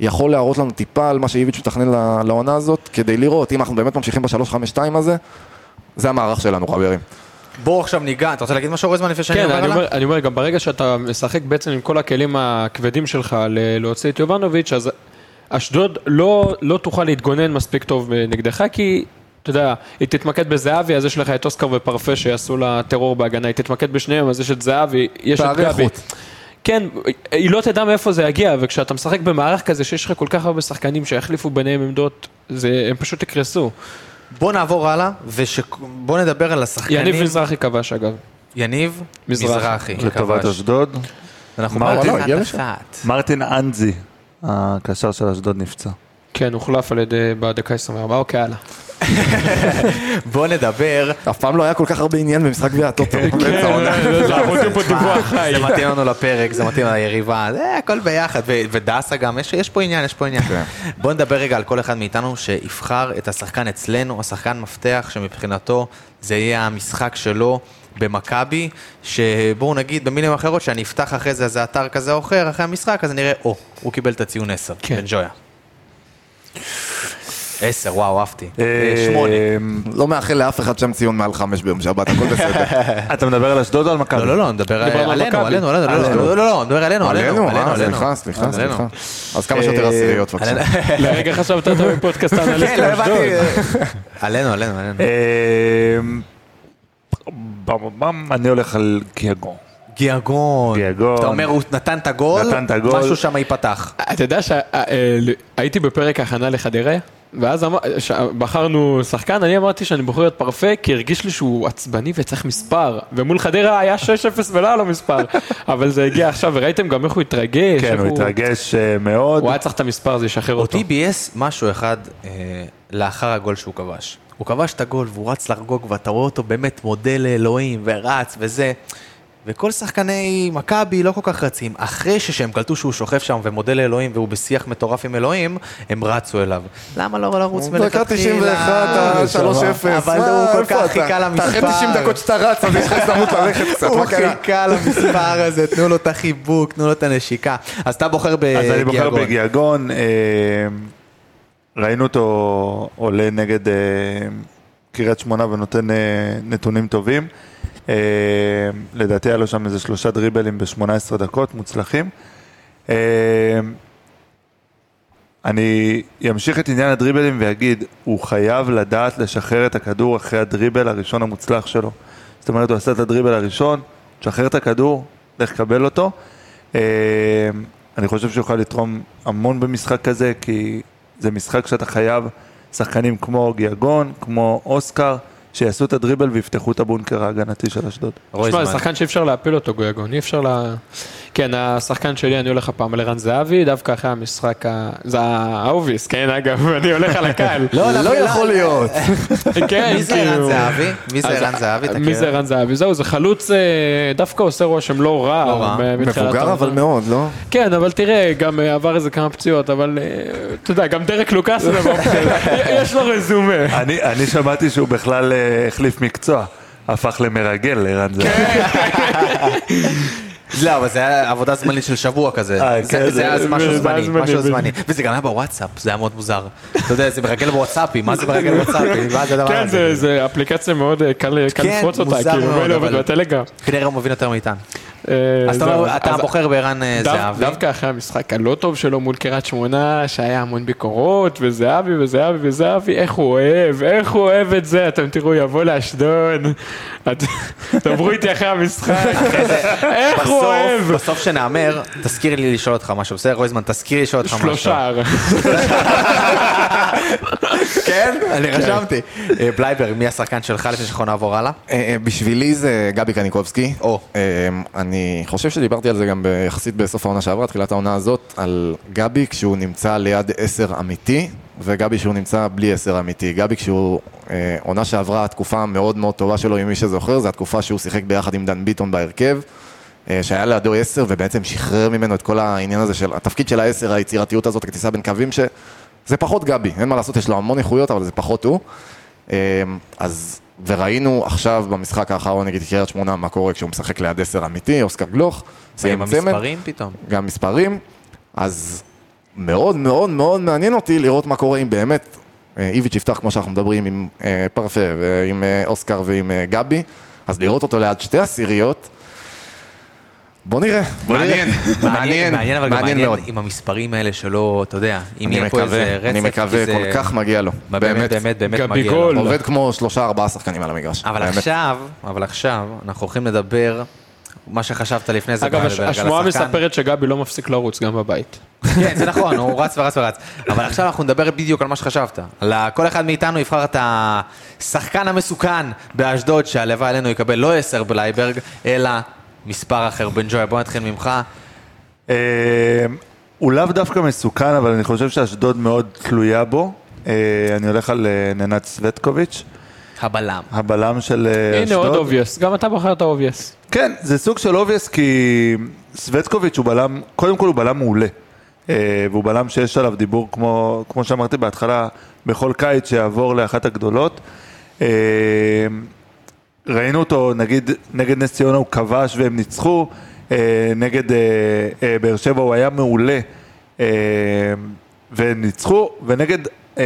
S5: יכול להראות לנו טיפה על מה שאיביץ' מתכנן לעונה הזאת, כדי לראות אם אנחנו באמת ממשיכים ב-352 הזה, זה המערך שלנו, חברים.
S1: בואו עכשיו ניגע, אתה רוצה להגיד משהו רויזמן לפני שאני
S4: כן,
S1: עובר עליו?
S4: אומר, אני אומר, גם ברגע שאתה משחק בעצם עם כל הכלים הכבדים שלך להוציא את יובנוביץ', אז אשדוד לא, לא תוכל להתגונן מספיק טוב נגדך, כי אתה יודע, היא תתמקד בזהבי, אז יש לך את אוסקר ופרפה שיעשו לה טרור בהגנה, היא תתמקד בשניהם, אז יש את זהבי, יש את גבי. כן, היא לא תדע מאיפה זה יגיע, וכשאתה משחק במערך כזה שיש לך כל כך הרבה שחקנים שיחליפו ביניהם עמדות, זה, הם פשוט יקרסו.
S1: בואו נעבור הלאה, ובואו נדבר על השחקנים.
S4: יניב מזרחי כבש אגב.
S1: יניב
S4: מזרחי.
S1: מזרחי.
S3: לטובת
S1: כבש.
S3: אשדוד.
S1: אנחנו.
S3: מרטין אנזי, הקשר של אשדוד נפצע.
S4: כן, הוחלף על ידי בדקה 24, אוקיי, הלאה.
S1: בואו נדבר.
S5: אף פעם לא היה כל כך הרבה עניין במשחק גביע הטוטו.
S4: כן, חי.
S1: זה מתאים לנו לפרק, זה מתאים ליריבה, זה הכל ביחד, ו- ודסה גם, יש, פה עניין, יש פה עניין.
S5: כן.
S1: בואו נדבר רגע על כל אחד מאיתנו שיבחר את השחקן אצלנו, השחקן מפתח שמבחינתו זה יהיה המשחק שלו במכבי, שבואו נגיד במילים אחרות שאני אפתח אחרי זה איזה אתר כזה או אחר, אחרי המשחק, אז אני אראה, או, הוא קיבל את הציון 10,
S4: כן.
S1: בן ג'ויה. 10, וואו, אהבתי.
S3: אה,
S1: שמונה.
S5: לא מאחל לאף אחד שם ציון מעל חמש ביום שבת, הכל בסדר.
S3: אתה מדבר על אשדוד או על מכבי?
S1: לא, לא, לא, נדבר
S4: דיברנו על
S1: עלינו. עלינו, עלינו, לא,
S5: עלינו.
S1: לא, לא, לא, נדבר עלינו, עלינו,
S5: עלינו,
S1: עלינו,
S5: אה,
S1: עלינו.
S5: סליחה, סליחה,
S1: עלינו.
S5: סליחה. אז כמה שיותר
S3: אה,
S5: עשיריות בבקשה.
S4: לרגע חשבת אתה בפודקאסט האנליסט
S1: כן, לא
S4: אשדוד.
S1: עלינו, עלינו, עלינו.
S3: אמ, אני הולך על גיאגון.
S1: גיאגון.
S3: גיאגון.
S1: אתה אומר, הוא נתן את הגול,
S3: נתן את הגול.
S1: משהו שם ייפתח.
S4: אתה יודע שהייתי בפרק הכנה לחדרה, ואז אמר, ש... בחרנו שחקן, אני אמרתי שאני בוחר את פרפה, כי הרגיש לי שהוא עצבני וצריך מספר. ומול חדרה היה 6-0 ולא היה לו מספר. אבל זה הגיע עכשיו, וראיתם גם איך הוא התרגש.
S3: כן, הוא התרגש אה, מאוד.
S4: הוא היה צריך את המספר, זה ישחרר אותו.
S1: אותי ביאס משהו אחד אה, לאחר הגול שהוא כבש. הוא כבש את הגול והוא רץ לחגוג ואתה רואה אותו באמת מודה לאלוהים ורץ וזה. וכל שחקני מכבי לא כל כך רצים. אחרי שהם קלטו שהוא שוכב שם ומודה לאלוהים והוא בשיח מטורף עם אלוהים, הם רצו אליו. למה לא לרוץ
S5: דקה
S1: מלכתחילה?
S5: 91, ה-3-0.
S1: אבל הוא כל כך? חיכה
S5: אתה אחרי
S1: למספר.
S5: 90 דקות שאתה רץ, אז יש לך הזדמנות ללכת קצת,
S1: הוא? חיכה למספר הזה, תנו לו את החיבוק, תנו לו את הנשיקה. אז אתה בוחר
S3: אז אני בוחר
S1: בגיאגון.
S3: בגיאגון. אה, ראינו אותו עולה נגד אה, קריית שמונה ונותן אה, נתונים טובים. אה, לדעתי היה לו שם איזה שלושה דריבלים ב-18 דקות מוצלחים. אה, אני אמשיך את עניין הדריבלים ואגיד, הוא חייב לדעת לשחרר את הכדור אחרי הדריבל הראשון המוצלח שלו. זאת אומרת, הוא עשה את הדריבל הראשון, תשחרר את הכדור, לך קבל אותו. אה, אני חושב שהוא לתרום המון במשחק כזה, כי זה משחק שאתה חייב שחקנים כמו גיאגון, כמו אוסקר, שיעשו את הדריבל ויפתחו את הבונקר ההגנתי של אשדוד.
S4: תשמע, זה. שחקן שאי אפשר להפיל אותו, גויגון, אי אפשר ל... כן, השחקן שלי, אני הולך הפעם על ערן זהבי, דווקא אחרי המשחק ה... זה האוביס, כן, אגב, אני הולך על הקהל.
S5: לא יכול להיות.
S4: כן,
S1: מי זה ערן
S4: כאילו.
S1: זהבי? מי זה ערן זהבי?
S4: מי זה ערן זהבי? זהו, זה חלוץ, אה, דווקא עושה רושם לא רע.
S1: לא
S4: מתחילת
S5: מבוגר. אבל מאוד, לא?
S4: כן, אבל תראה, גם אה, עבר איזה כמה פציעות, אבל אה, אתה יודע, גם דרק לוקאס. יש לו רזומה.
S3: אני, אני שמעתי שהוא בכלל אה, החליף מקצוע, הפך למרגל, ערן זה.
S1: לא, אבל זה היה עבודה זמנית של שבוע כזה.
S3: אה,
S1: זה-
S3: כן,
S1: זה היה משהו זמני, משהו. זמני. וזה גם היה בוואטסאפ, זה היה מאוד מוזר. אתה יודע, זה מרגל בוואטסאפי, מה זה מרגל בוואטסאפי? מה זה הדבר
S4: כן? זה- אפליקציה מאוד אה, קל
S1: כן,
S4: לפרוץ אותה, כאילו,
S1: אבל-
S4: בטלגרם.
S1: כנראה הוא מבין יותר מאיתנו.
S4: אה,
S1: אז אתה אומר, בוחר בערן אה, זהבי.
S4: דווקא אחרי המשחק הלא טוב שלו מול קריית שמונה, שהיה המון ביקורות, וזהבי וזהבי וזהבי, איך הוא אוהב, איך הוא אוהב את זה, אתם תראו, יבוא לאשדוד, דברו איתי אחרי המשחק, איך הוא אוהב,
S1: בסוף שנהמר, תזכיר לי לשאול אותך משהו, בסדר? רוזמן, תזכיר לי לשאול אותך משהו.
S4: שלושה,
S1: כן? אני רשמתי. אה, בלייבר, מי השחקן שלך לפני שאנחנו נעבור הלאה?
S5: אה, אה, בשבילי זה גבי קניקובסקי.
S1: או.
S5: אני חושב שדיברתי על זה גם יחסית בסוף העונה שעברה, תחילת העונה הזאת, על גבי כשהוא נמצא ליד עשר אמיתי, וגבי כשהוא נמצא בלי עשר אמיתי. גבי כשהוא, אה, עונה שעברה, התקופה המאוד מאוד טובה שלו, אם מי שזוכר, זו התקופה שהוא שיחק ביחד עם דן ביטון בהרכב. אה, שהיה לידו עשר ובעצם שחרר ממנו את כל העניין הזה של התפקיד של העשר, היצירתיות הזאת, הכניסה בין קווים, שזה פחות גבי, אין מה לעשות, יש לו המון איכויות, אבל זה פחות הוא. אה, אז, וראינו עכשיו במשחק האחרון נגד קריית שמונה, מה קורה כשהוא משחק ליד עשר אמיתי, אוסקר גלוך, סיים צמד,
S1: המספרים פתאום.
S5: גם מספרים, אז מאוד מאוד מאוד מעניין אותי לראות מה קורה אם באמת אה, איביץ' יפתח כמו שאנחנו מדברים עם אה, פרפה ועם אה, אוסקר ועם גבי, אז לראות אותו ליד שתי עשיריות, בוא נראה, נראה, מעניין,
S1: מעניין, אבל גם
S5: מעניין
S1: מעניין
S5: מאוד.
S1: עם המספרים האלה שלא, אתה יודע, אם
S5: אני
S1: יהיה פה איזה
S5: מקווה,
S1: רצף.
S5: אני מקווה, כל כך מגיע לו,
S1: באמת,
S5: באמת,
S1: באמת, מגיע
S4: גול.
S1: לו.
S5: עובד כמו שלושה ארבעה שחקנים על המגרש,
S1: אבל
S5: באמת.
S1: עכשיו, אבל עכשיו, אנחנו הולכים לדבר, מה שחשבת לפני זה,
S4: אגב, השמועה. מספרת שגבי לא מפסיק לרוץ גם בבית.
S1: כן, זה נכון, הוא רץ ורץ ורץ. אבל עכשיו אנחנו נדבר בדיוק על מה שחשבת. כל אחד מאיתנו יבחר את השחקן המסוכן באשדוד, שהלוואי עלינו יקבל לא עשר בלייברג, אלא מספר אחר. בן ג'וי, בוא נתחיל ממך.
S3: אה, הוא לאו דווקא מסוכן, אבל אני חושב שאשדוד מאוד תלויה בו. אה, אני הולך על אה, ננת סווטקוביץ',
S1: הבלם.
S3: הבלם של אה, אשדוד.
S4: הנה עוד obvious, גם אתה בחרת obvious.
S3: כן, זה סוג של obvious כי סווטקוביץ' הוא בלם, קודם כל הוא בלם מעולה. והוא בלם שיש עליו דיבור, כמו, כמו שאמרתי בהתחלה, בכל קיץ שיעבור לאחת הגדולות. אה, ראינו אותו, נגיד, נגד נס ציונה הוא כבש והם ניצחו, אה, נגד אה, אה, באר שבע הוא היה מעולה אה, וניצחו, ונגד אה,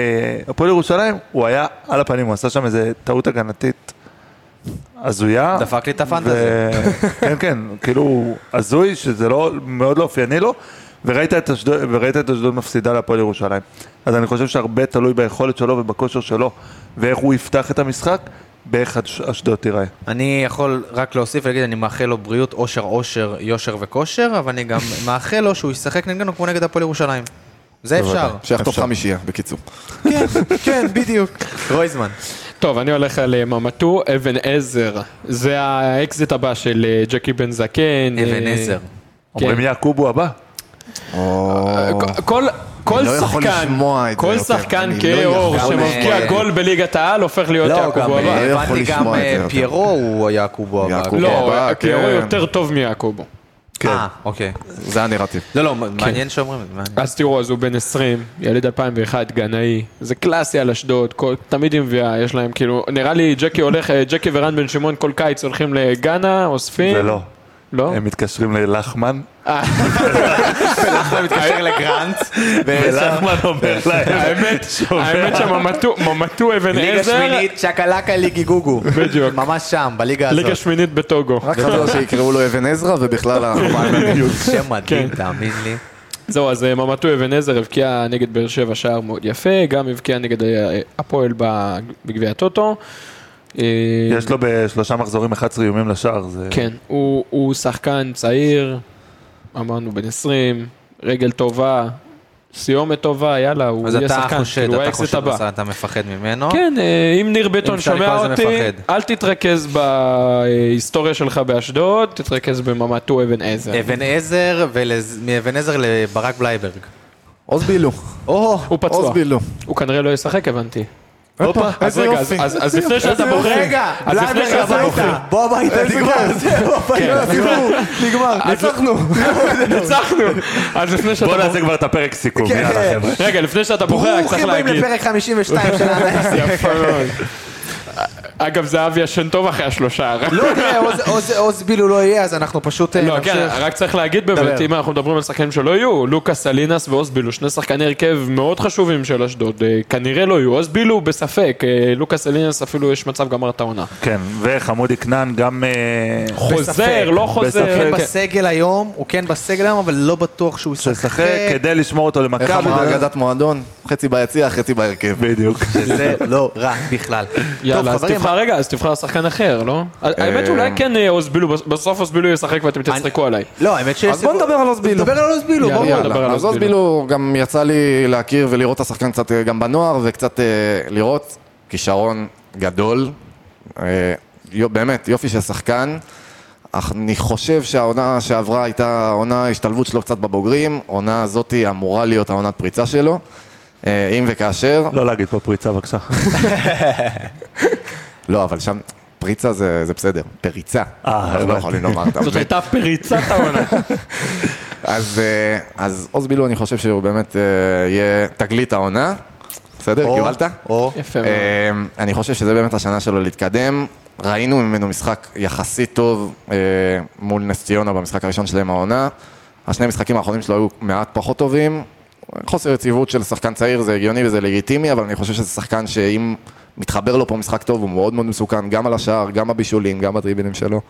S3: הפועל ירושלים הוא היה על הפנים, הוא עשה שם איזה טעות הגנתית הזויה.
S1: דפק לי את הפנטזי.
S3: ו- כן, כן, כאילו הזוי, שזה לא, מאוד לא אופייני לו, וראית את אשדוד, וראית את אשדוד מפסידה להפועל ירושלים. אז אני חושב שהרבה תלוי ביכולת שלו ובכושר שלו, ואיך הוא יפתח את המשחק, באיך אש- אשדוד תיראה.
S1: אני יכול רק להוסיף ולהגיד, אני מאחל לו בריאות, אושר, אושר, יושר וכושר, אבל אני גם מאחל לו שהוא ישחק נגדנו כמו נגד הפועל ירושלים. זה אפשר.
S5: שיחטוף חמישייה, בקיצור.
S1: כן, כן, בדיוק. רויזמן.
S4: טוב, אני הולך על אה, ממטו, אבן עזר. זה האקזיט הבא של אה, ג'קי בן זקן.
S1: אבן
S4: אה,
S1: עזר.
S3: אומרים
S4: כן.
S3: יעקוב הוא הבא.
S4: כל... כל
S5: לא יכול
S4: שחקן,
S5: לשמוע את זה
S4: כל
S5: יותר.
S4: שחקן
S5: אני לא
S4: כאור
S5: יכול.
S4: שמבקיע
S1: אה,
S4: גול בליגת העל הופך להיות
S1: לא,
S4: הוא הבא.
S5: לא יכול
S1: הבנתי גם
S5: לשמוע את זה
S1: אה,
S5: יותר.
S1: פיירו הוא יעקובו הבא.
S5: יעקובו.
S4: לא,
S5: הבא,
S4: פיירו
S5: כן.
S4: יותר טוב מיעקובו.
S1: אה, אוקיי.
S5: זה הנרטיב.
S1: לא, לא, מעניין שאומרים את זה. מעניין.
S4: אז תראו, אז הוא בן 20, ילד 2001, גנאי, זה קלאסי על אשדוד, כל- תמיד עם מביאה, יש להם כאילו, נראה לי ג'קי הולך, אה, ג'קי ורן בן שמעון כל קיץ הולכים לגאנה, אוספים.
S3: זה לא.
S4: לא?
S3: הם מתקשרים ללחמן,
S1: אחלה מתקשר לגרנט.
S3: ולחמן אומר להם,
S4: האמת, שממטו ממטו אבן
S1: ליגה
S4: עזר,
S1: שמינית, צ'קלקה ליגי גוגו.
S4: בדיוק.
S1: ממש שם, בליגה הזאת.
S4: ליגה שמינית בטוגו.
S5: רק חזר שיקראו לו אבן עזרא, ובכלל אנחנו מאמינים.
S1: שם מדהים,
S4: כן.
S1: תאמין לי.
S4: זהו, אז אה, ממטו אבן עזר הבקיע נגד באר שבע שער מאוד יפה, גם הבקיע נגד אה, הפועל בגביע הטוטו. אה,
S3: יש לו בשלושה מחזורים 11 איומים לשער, זה...
S4: כן, הוא, הוא שחקן צעיר, אמרנו בן 20, רגל טובה, סיומת טובה, יאללה, הוא
S1: אז
S4: יהיה
S1: אתה
S4: שחקן,
S1: חושד,
S4: כאילו,
S1: אתה
S4: האקזיט
S1: חושד,
S4: הבא.
S1: בסדר, אתה מפחד ממנו.
S4: כן, אה, אם ניר ביטון שומע אותי. אל תתרכז בהיסטוריה שלך באשדוד, תתרכז בממטו אבן עזר.
S1: אבן עזר, ומאבן עזר לברק בלייברג.
S5: עוז בילו.
S4: הוא פצוע. הוא כנראה לא ישחק, הבנתי.
S5: הופה,
S4: אז
S5: איזה
S4: רגע, אז-
S5: יופי.
S4: אז אז לפני שאתה בוחר.
S1: רגע,
S4: אז לפני שאתה בוחר.
S1: בוא הביתה, נגמר. זהו, הביתה.
S5: נגמר, ניצחנו.
S4: ניצחנו. אז לפני שאתה
S3: בוא
S4: בוחר,
S3: נעשה כבר את הפרק סיכום,
S1: כן.
S3: יאללה חבר'ה.
S4: רגע, לפני שאתה בוחר, רק צריך
S1: ברוכים הבאים
S4: להגיד.
S1: לפרק 52 של האנליסטים.
S4: יפה מאוד. אגב, זהבי ישן טוב אחרי השלושה.
S1: לא, תראה, עוז- עוז- עוז בילו לא יהיה, אז אנחנו פשוט אה,
S4: לא, כן,
S1: נמשיך.
S4: רק צריך להגיד באמת. אם אנחנו מדברים על שחקנים שלא יהיו, לוקאס סלינס ואוסבילו, שני שחקני הרכב מאוד חשובים של אשדוד, אה, כנראה לא יהיו, אוסבילו בספק, אה, לוקאס סלינס אפילו יש מצב גמר את העונה.
S3: כן, וחמודי כנען גם...
S4: חוזר, לא חוזר,
S1: הוא כן.
S4: כן.
S1: בסגל היום, הוא כן בסגל היום, אבל לא בטוח שהוא ישחק.
S3: כדי לשמור אותו
S5: איך
S3: למכבי.
S5: אמרה אגדת מועדון? חצי ביציע, חצי בהרכב.
S3: בדיוק.
S1: שזה לא רע בכלל.
S4: יאללה, אז
S1: חברים,
S4: תבחר רגע, אז תבחר שחקן אחר, לא? האמת אולי כן אה, אוסבילו, בסוף אוסבילו ישחק ואתם תצחקו עליי.
S1: לא, האמת שיש...
S5: אז בוא נדבר על עוז בילו.
S1: נדבר על עוז בילו,
S4: יאללה,
S1: ברור.
S5: אז
S4: עוז
S5: עוז בילו גם יצא לי להכיר ולראות את השחקן קצת אה, גם בנוער וקצת אה, לראות כישרון גדול. אה, באמת, יופי של שחקן. אך אני חושב שהעונה שעברה הייתה עונה השתלבות שלו קצת בבוגרים, עונה הזאתי אמורה להיות העונת פריצה שלו. אה, אם וכאשר,
S3: לא להגיד פה פריצה בבקשה.
S5: לא, אבל שם פריצה זה, זה בסדר, פריצה.
S3: אה,
S5: אנחנו לא. יכולים לומר, אתה
S4: זאת? הייתה פריצת העונה.
S5: אז, אה, אז עוז בילו, אני חושב שהוא באמת אה, יהיה תגלית העונה. בסדר,
S1: או,
S5: קיבלת?
S1: או,
S4: יפה מאוד.
S5: אני חושב שזה באמת השנה שלו להתקדם. ראינו ממנו משחק יחסית טוב מול נס ציונה במשחק הראשון שלהם העונה. השני המשחקים האחרונים שלו היו מעט פחות טובים. חוסר יציבות של שחקן צעיר זה הגיוני וזה לגיטימי, אבל אני חושב שזה שחקן שאם מתחבר לו פה משחק טוב, הוא מאוד מאוד מסוכן, גם על השער, גם בבישולים, גם בדריבלים שלו.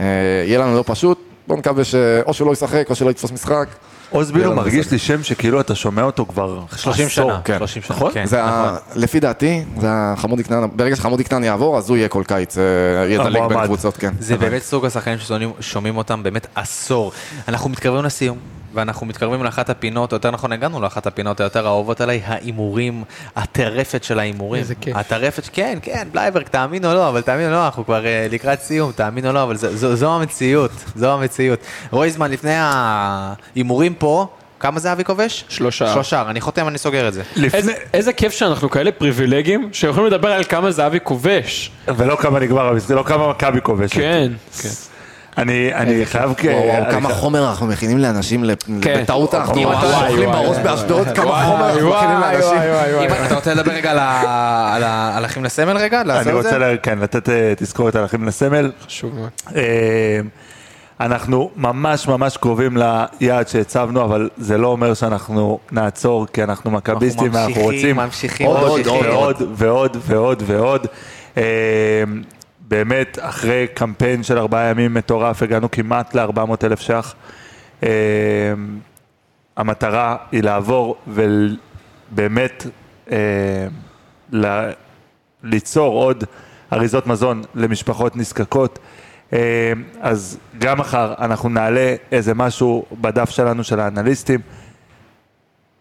S5: אה, יהיה לנו לא פשוט, בואו נקווה שאו שהוא לא ישחק או שלא יתפוס משחק.
S3: עוז בילו מרגיש. לי שם שכאילו אתה שומע אותו כבר
S1: 30
S3: עשור.
S1: שנה.
S5: כן.
S1: 30 שנה,
S3: נכון?
S1: כן.
S5: זה ה... לפי דעתי, זה החמודי קטן, ברגע שחמודי קטן יעבור, אז הוא יהיה כל קיץ, אה, ידלג בין. קבוצות, כן.
S1: זה באמת סוג השחקנים ששומעים אותם באמת עשור. אנחנו מתקרבים לסיום, ואנחנו מתקרבים לאחת הפינות, או יותר נכון הגענו לאחת הפינות היותר אהובות עליי, ההימורים, הטרפת של ההימורים.
S4: איזה כיף.
S1: הטרפת, כן, כן, בלייברג, תאמין או לא, אבל תאמין או לא, אנחנו כבר אה, לקראת סיום, תאמין או לא, אבל זו, זו, זו המציאות, זו המציאות. רויזמן, לפני ההימורים פה, כמה זה אבי כובש?
S4: שלושה.
S1: שלושה, אני חותם, אני סוגר את זה.
S4: איזה- איזה כיף שאנחנו כאלה פריבילגים, שיכולים לדבר על כמה זהבי כובש.
S3: ולא כמה נגמר המשחק, לא כמה מכבי כובשת.
S4: כן, כן.
S3: אני אני חייב כ...
S5: וואו, כמה חומר אנחנו מכינים לאנשים,
S4: כן.
S5: בטעות אנחנו אוכלים בראש באשדוד, כמה חומר אנחנו מכינים לאנשים.
S1: אתה רוצה לדבר רגע על ה- על ה- על אחים לסמל רגע?
S3: אני? רוצה כן, לתת אה, תזכורת על אחים לסמל.
S4: חשוב מאוד.
S3: אה, אנחנו ממש ממש קרובים ליעד שהצבנו, אבל זה לא אומר שאנחנו נעצור, כי אנחנו מכביסטים
S1: ממשיכים,
S3: רוצים
S1: ממשיכים,
S3: עוד
S1: ממשיכים.
S3: ועוד ועוד ועוד ועוד. באמת, אחרי קמפיין של ארבעה ימים מטורף, הגענו כמעט ל-400 אלף ש"ח. אה, המטרה היא לעבור ובאמת אה, ליצור עוד אריזות מזון למשפחות נזקקות. אה, אז גם מחר אנחנו נעלה איזה משהו בדף שלנו של האנליסטים.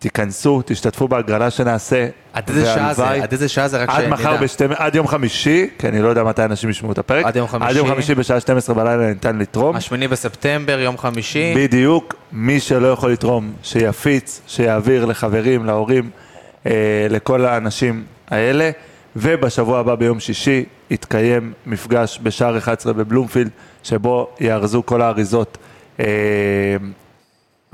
S3: תיכנסו, תשתתפו בהגרלה שנעשה.
S1: עד איזה שעה זה? עד איזה שעה זה רק
S3: עד
S1: שנדע.
S3: מחר, בשתי, עד יום חמישי, כי אני לא יודע מתי אנשים ישמעו את הפרק.
S1: עד יום חמישי.
S3: עד יום חמישי בשעה 12 בלילה ניתן לתרום.
S1: השמיני בספטמבר, יום חמישי.
S3: בדיוק, מי שלא יכול לתרום, שיפיץ, שיעביר לחברים, להורים, אה, לכל האנשים האלה. ובשבוע הבא ביום שישי יתקיים מפגש בשער 11 בבלומפילד, שבו יארזו כל האריזות אה,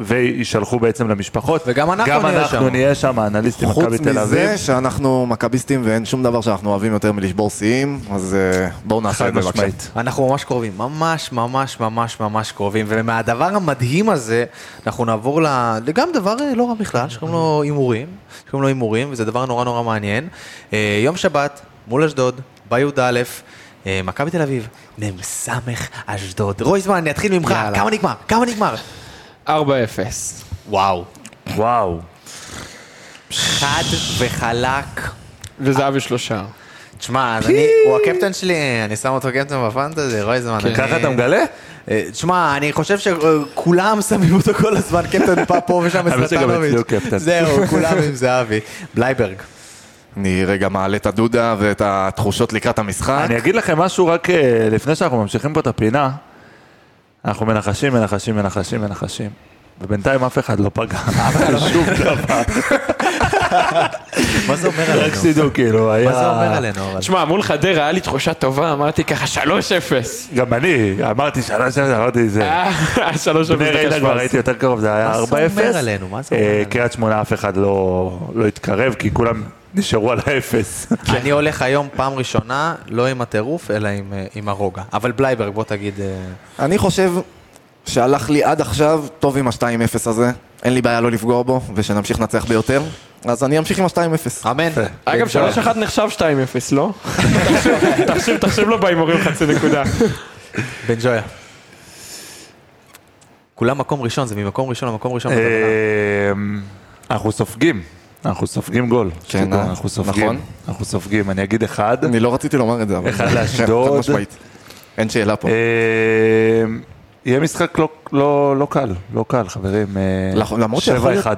S3: ויישלחו בעצם למשפחות.
S1: וגם אנחנו
S3: גם
S1: נהיה
S3: אנחנו
S1: שם.
S3: נהיה שם, האנליסטים מכבי
S5: חוץ
S3: תל אביב.
S5: מזה שאנחנו מכביסטים ואין שום דבר שאנחנו אוהבים יותר מלשבור שיאים, אז אה, בואו נעשה את זה בבקשה.
S1: אנחנו ממש קרובים, ממש ממש ממש ממש קרובים, ומהדבר המדהים הזה, אנחנו נעבור ל- לגם דבר אה, לא רע בכלל, שקוראים לו הימורים, שקוראים לו הימורים, וזה דבר נורא נורא מעניין. אה, יום שבת, מול אשדוד, בי"א, מכבי תל אביב, מ"ס אשדוד. רויזמן, אני אתחיל ממך,
S4: יאללה.
S1: כמה נגמר? כמה נגמר?
S4: 4-0.
S1: וואו.
S3: וואו.
S1: חד וחלק.
S4: וזהבי שלושה.
S1: תשמע, אז אני, הוא הקפטן שלי, אני שם אותו קפטן בפנטזי, רויזמן. אני-
S3: ככה אתה מגלה?
S1: אה, תשמע, אני חושב שכולם שמים אותו כל הזמן, קפטן פה, ושם
S3: קפטן.
S1: זהו, כולם עם זהבי. בלייברג.
S5: אני רגע מעלה את הדודה ואת התחושות לקראת המשחק.
S3: אני אגיד לכם משהו רק אה, לפני שאנחנו ממשיכים פה את הפינה. אנחנו מנחשים, מנחשים, מנחשים, מנחשים. ובינתיים אף אחד לא פגע. שום דבר.
S1: מה זה אומר
S3: רק
S1: עלינו?
S3: שתדעו, כאילו, היה...
S1: מה זה אומר עלינו?
S4: תשמע, מול חדרה היה לי תחושה טובה, אמרתי ככה 3-0.
S3: גם אני, אמרתי שלוש, אמרתי זה.
S4: אה, 3-0.
S3: בני ריינה כבר הייתי יותר קרוב, זה היה 4-0.
S1: מה זה אומר עלינו? מה זה אומר
S3: אה,
S1: עלינו?
S3: קריית שמונה אף אחד לא לא התקרב, כי כולם נשארו על האפס.
S1: אני הולך היום פעם ראשונה, לא עם הטירוף, אלא עם, אה, עם הרוגע. אבל בלייברג, בוא תגיד... אה,
S5: אני חושב שהלך לי עד עכשיו טוב עם ה-2-0 הזה. אין לי בעיה לא לפגוע בו, ושנמשיך לנצח ביותר. אז אני אמשיך עם ה-2-0.
S1: אמן.
S4: אגב, 3-1 נחשב 2-0, לא? תחשב- תחשב, לו בהימורים חצי נקודה.
S1: בן ג'ויה. כולם מקום ראשון, זה ממקום ראשון למקום ראשון.
S3: אה, אנחנו סופגים. אנחנו סופגים גול.
S5: כן, אה?
S3: אנחנו סופגים.
S5: נכון.
S3: אנחנו סופגים. אני אגיד אחד.
S5: אני לא רציתי לומר את זה, אבל...
S3: אחד לאשדוד.
S5: חד משמעית. אין שאלה פה.
S3: יהיה משחק לא- לא לא קל, לא קל, חברים. אה,
S5: לח- למרות שיכול
S3: שבע
S5: להיות-
S3: אחד.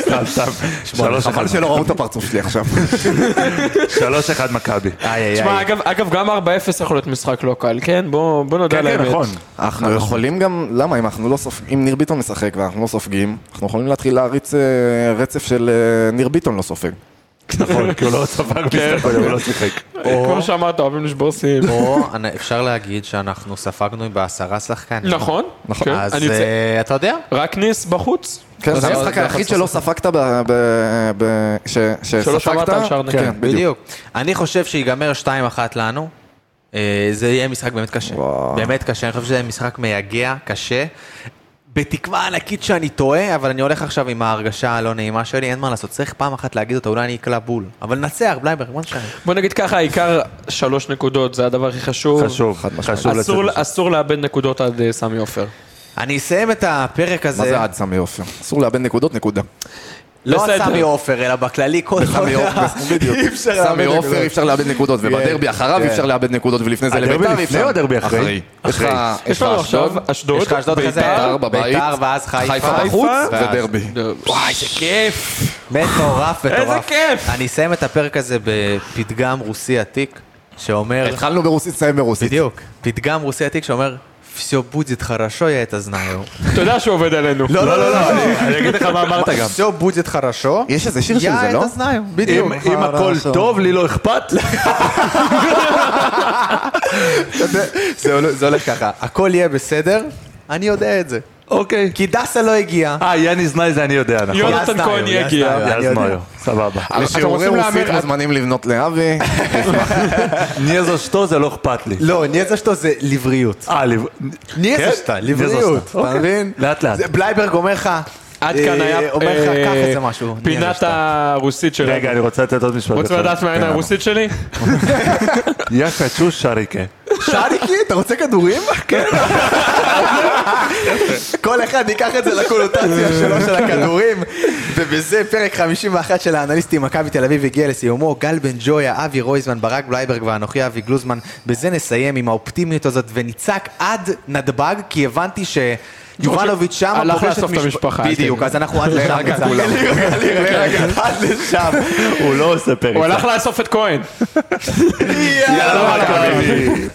S3: סתם, סתם. שלוש
S5: חבל
S3: אחד.
S5: שלא ראו את הפרצוף שלי עכשיו.
S3: שלוש אחד מכבי.
S1: איי, איי,
S4: תשמע. אגב, גם 4-0 יכול להיות משחק לא קל, כן? בוא נודה
S3: כן,
S4: על
S3: כן,
S4: האמת.
S3: נכון.
S5: אנחנו יכולים גם, למה אם אנחנו לא סופגים, אם ניר ביטון משחק ואנחנו לא סופגים, אנחנו יכולים להתחיל להריץ אה, רצף של אה, ניר ביטון לא סופג.
S3: נכון, כי הוא לא ספג משחק קודם, הוא לא שיחק.
S4: כמו שאמרת, אוהבים לשבור שיאים.
S1: או אפשר להגיד שאנחנו ספגנו בעשרה שחקנים.
S4: נכון, נכון.
S1: אז
S4: אני יוצא-
S1: אה, אתה יודע,
S4: רק ניס בחוץ?
S5: כן, זה
S1: זה
S5: המשחק
S1: זה
S5: היחיד שלא ספגת ב... ב- ב- ש-
S4: שלא
S5: שספגת.
S4: על שער נקי.
S5: כן, בדיוק.
S1: אני חושב שיגמר 2-1 לנו. אה, זה יהיה משחק באמת קשה. באמת קשה, אני חושב שזה יהיה משחק מייגע, קשה. בתקווה ענקית שאני טועה, אבל אני הולך עכשיו עם ההרגשה הלא נעימה שלי, אין מה לעשות, צריך פעם אחת להגיד אותה, אולי אני אקלע בול. אבל נצח, בלייברג, מה נשנה?
S4: בוא נגיד ככה, העיקר שלוש נקודות, זה הדבר הכי חשוב.
S3: חשוב,
S5: חד משמעית.
S4: אסור לאבד נקודות עד אה, סמי עופר.
S1: אני אסיים את הפרק הזה,
S5: מה זה עד סמי עופר? אסור לאבד נקודות, נקודה.
S1: לא על. סמי עופר, אלא בכללי, כל
S5: סמי עופר, בדיוק.
S1: אי
S5: סמי עופר. אי אפשר לאבד נקודות, ובדרבי אחריו אי
S1: כן.
S5: אפשר לאבד נקודות, ולפני זה
S3: הדרבי
S5: לביתר אי
S3: לפני
S5: אפשר.
S3: או הדרבי אחרי?
S5: יש לך
S4: אשדוד,
S1: יש לך אשדוד
S4: ביתר,
S5: בבית,
S1: ביתר ואז חיפה.
S5: חיפה בחוץ, ודרבי.
S4: וואי, זה כיף.
S1: מטורף,
S4: איזה
S1: מטורף.
S4: כיף.
S1: אני אסיים את הפרק הזה בפתגם רוסי עתיק, שאומר...
S5: התחלנו ברוסית, נסיים ברוסית.
S1: בדיוק. פתגם רוסי עתיק שאומר, все будет хорошо, я это знаю.
S4: אתה יודע שהוא עובד עלינו.
S1: לא, לא, לא,
S3: אני אגיד לך מה אמרת גם.
S1: все будет хорошо,
S5: יש איזה שיר של
S1: я
S5: זה, לא?
S1: это знаю. בדיוק.
S3: אם אם הכל טוב, לי לא אכפת.
S1: זה הולך- זה הולך ככה, הכל יהיה בסדר, אני יודע את זה.
S3: אוקיי.
S1: כי דסה לא הגיע.
S3: אה, יאני זנאי זה אני יודע, נכון.
S4: יונתן כהן יגיע.
S3: יאז
S1: יודע.
S3: נויו, סבבה.
S5: לשיעורי
S4: רוצים
S5: רוסית מוזמנים לבנות לאבי.
S3: не за что זה לא אכפת לי.
S1: לא, не за что זה לבריאות.
S3: אה, לב...
S1: не за что,
S3: כן?
S1: לבריאות,
S3: не за что,
S1: אתה
S3: אוקיי.
S1: מבין?
S3: לאט לאט.
S1: בלייברג אומר לך,
S4: עד
S1: אה,
S4: כאן היה
S1: אומר לך,
S4: אה,
S1: קח איזה משהו.
S4: פינת. הרוסית שלנו.
S3: רגע, אני רוצה לתת עוד משפט.
S4: רוצה. לדעת מה העין הרוסית שלי?
S3: я хочу шарики.
S1: שניקי, אתה רוצה כדורים? כן. כל אחד ייקח את זה לקונוטציה שלו של הכדורים. ובזה פרק 51 של האנליסטים מכבי תל אביב הגיע לסיומו. גל בן ג'ויה, אבי רויזמן, ברק בלייברג ואנוכי אבי גלוזמן. בזה נסיים עם האופטימיות הזאת ונצעק עד נתב"ג, כי הבנתי ש... יובנוביץ' שם
S4: הלך לאסוף את המשפחה,
S1: בדיוק. אז אנחנו עד לשם.
S4: להירגע,
S1: עד לשם.
S3: הוא לא עושה פריצה.
S4: הוא הלך לאסוף את כהן.
S1: יאללה.
S3: מכבי.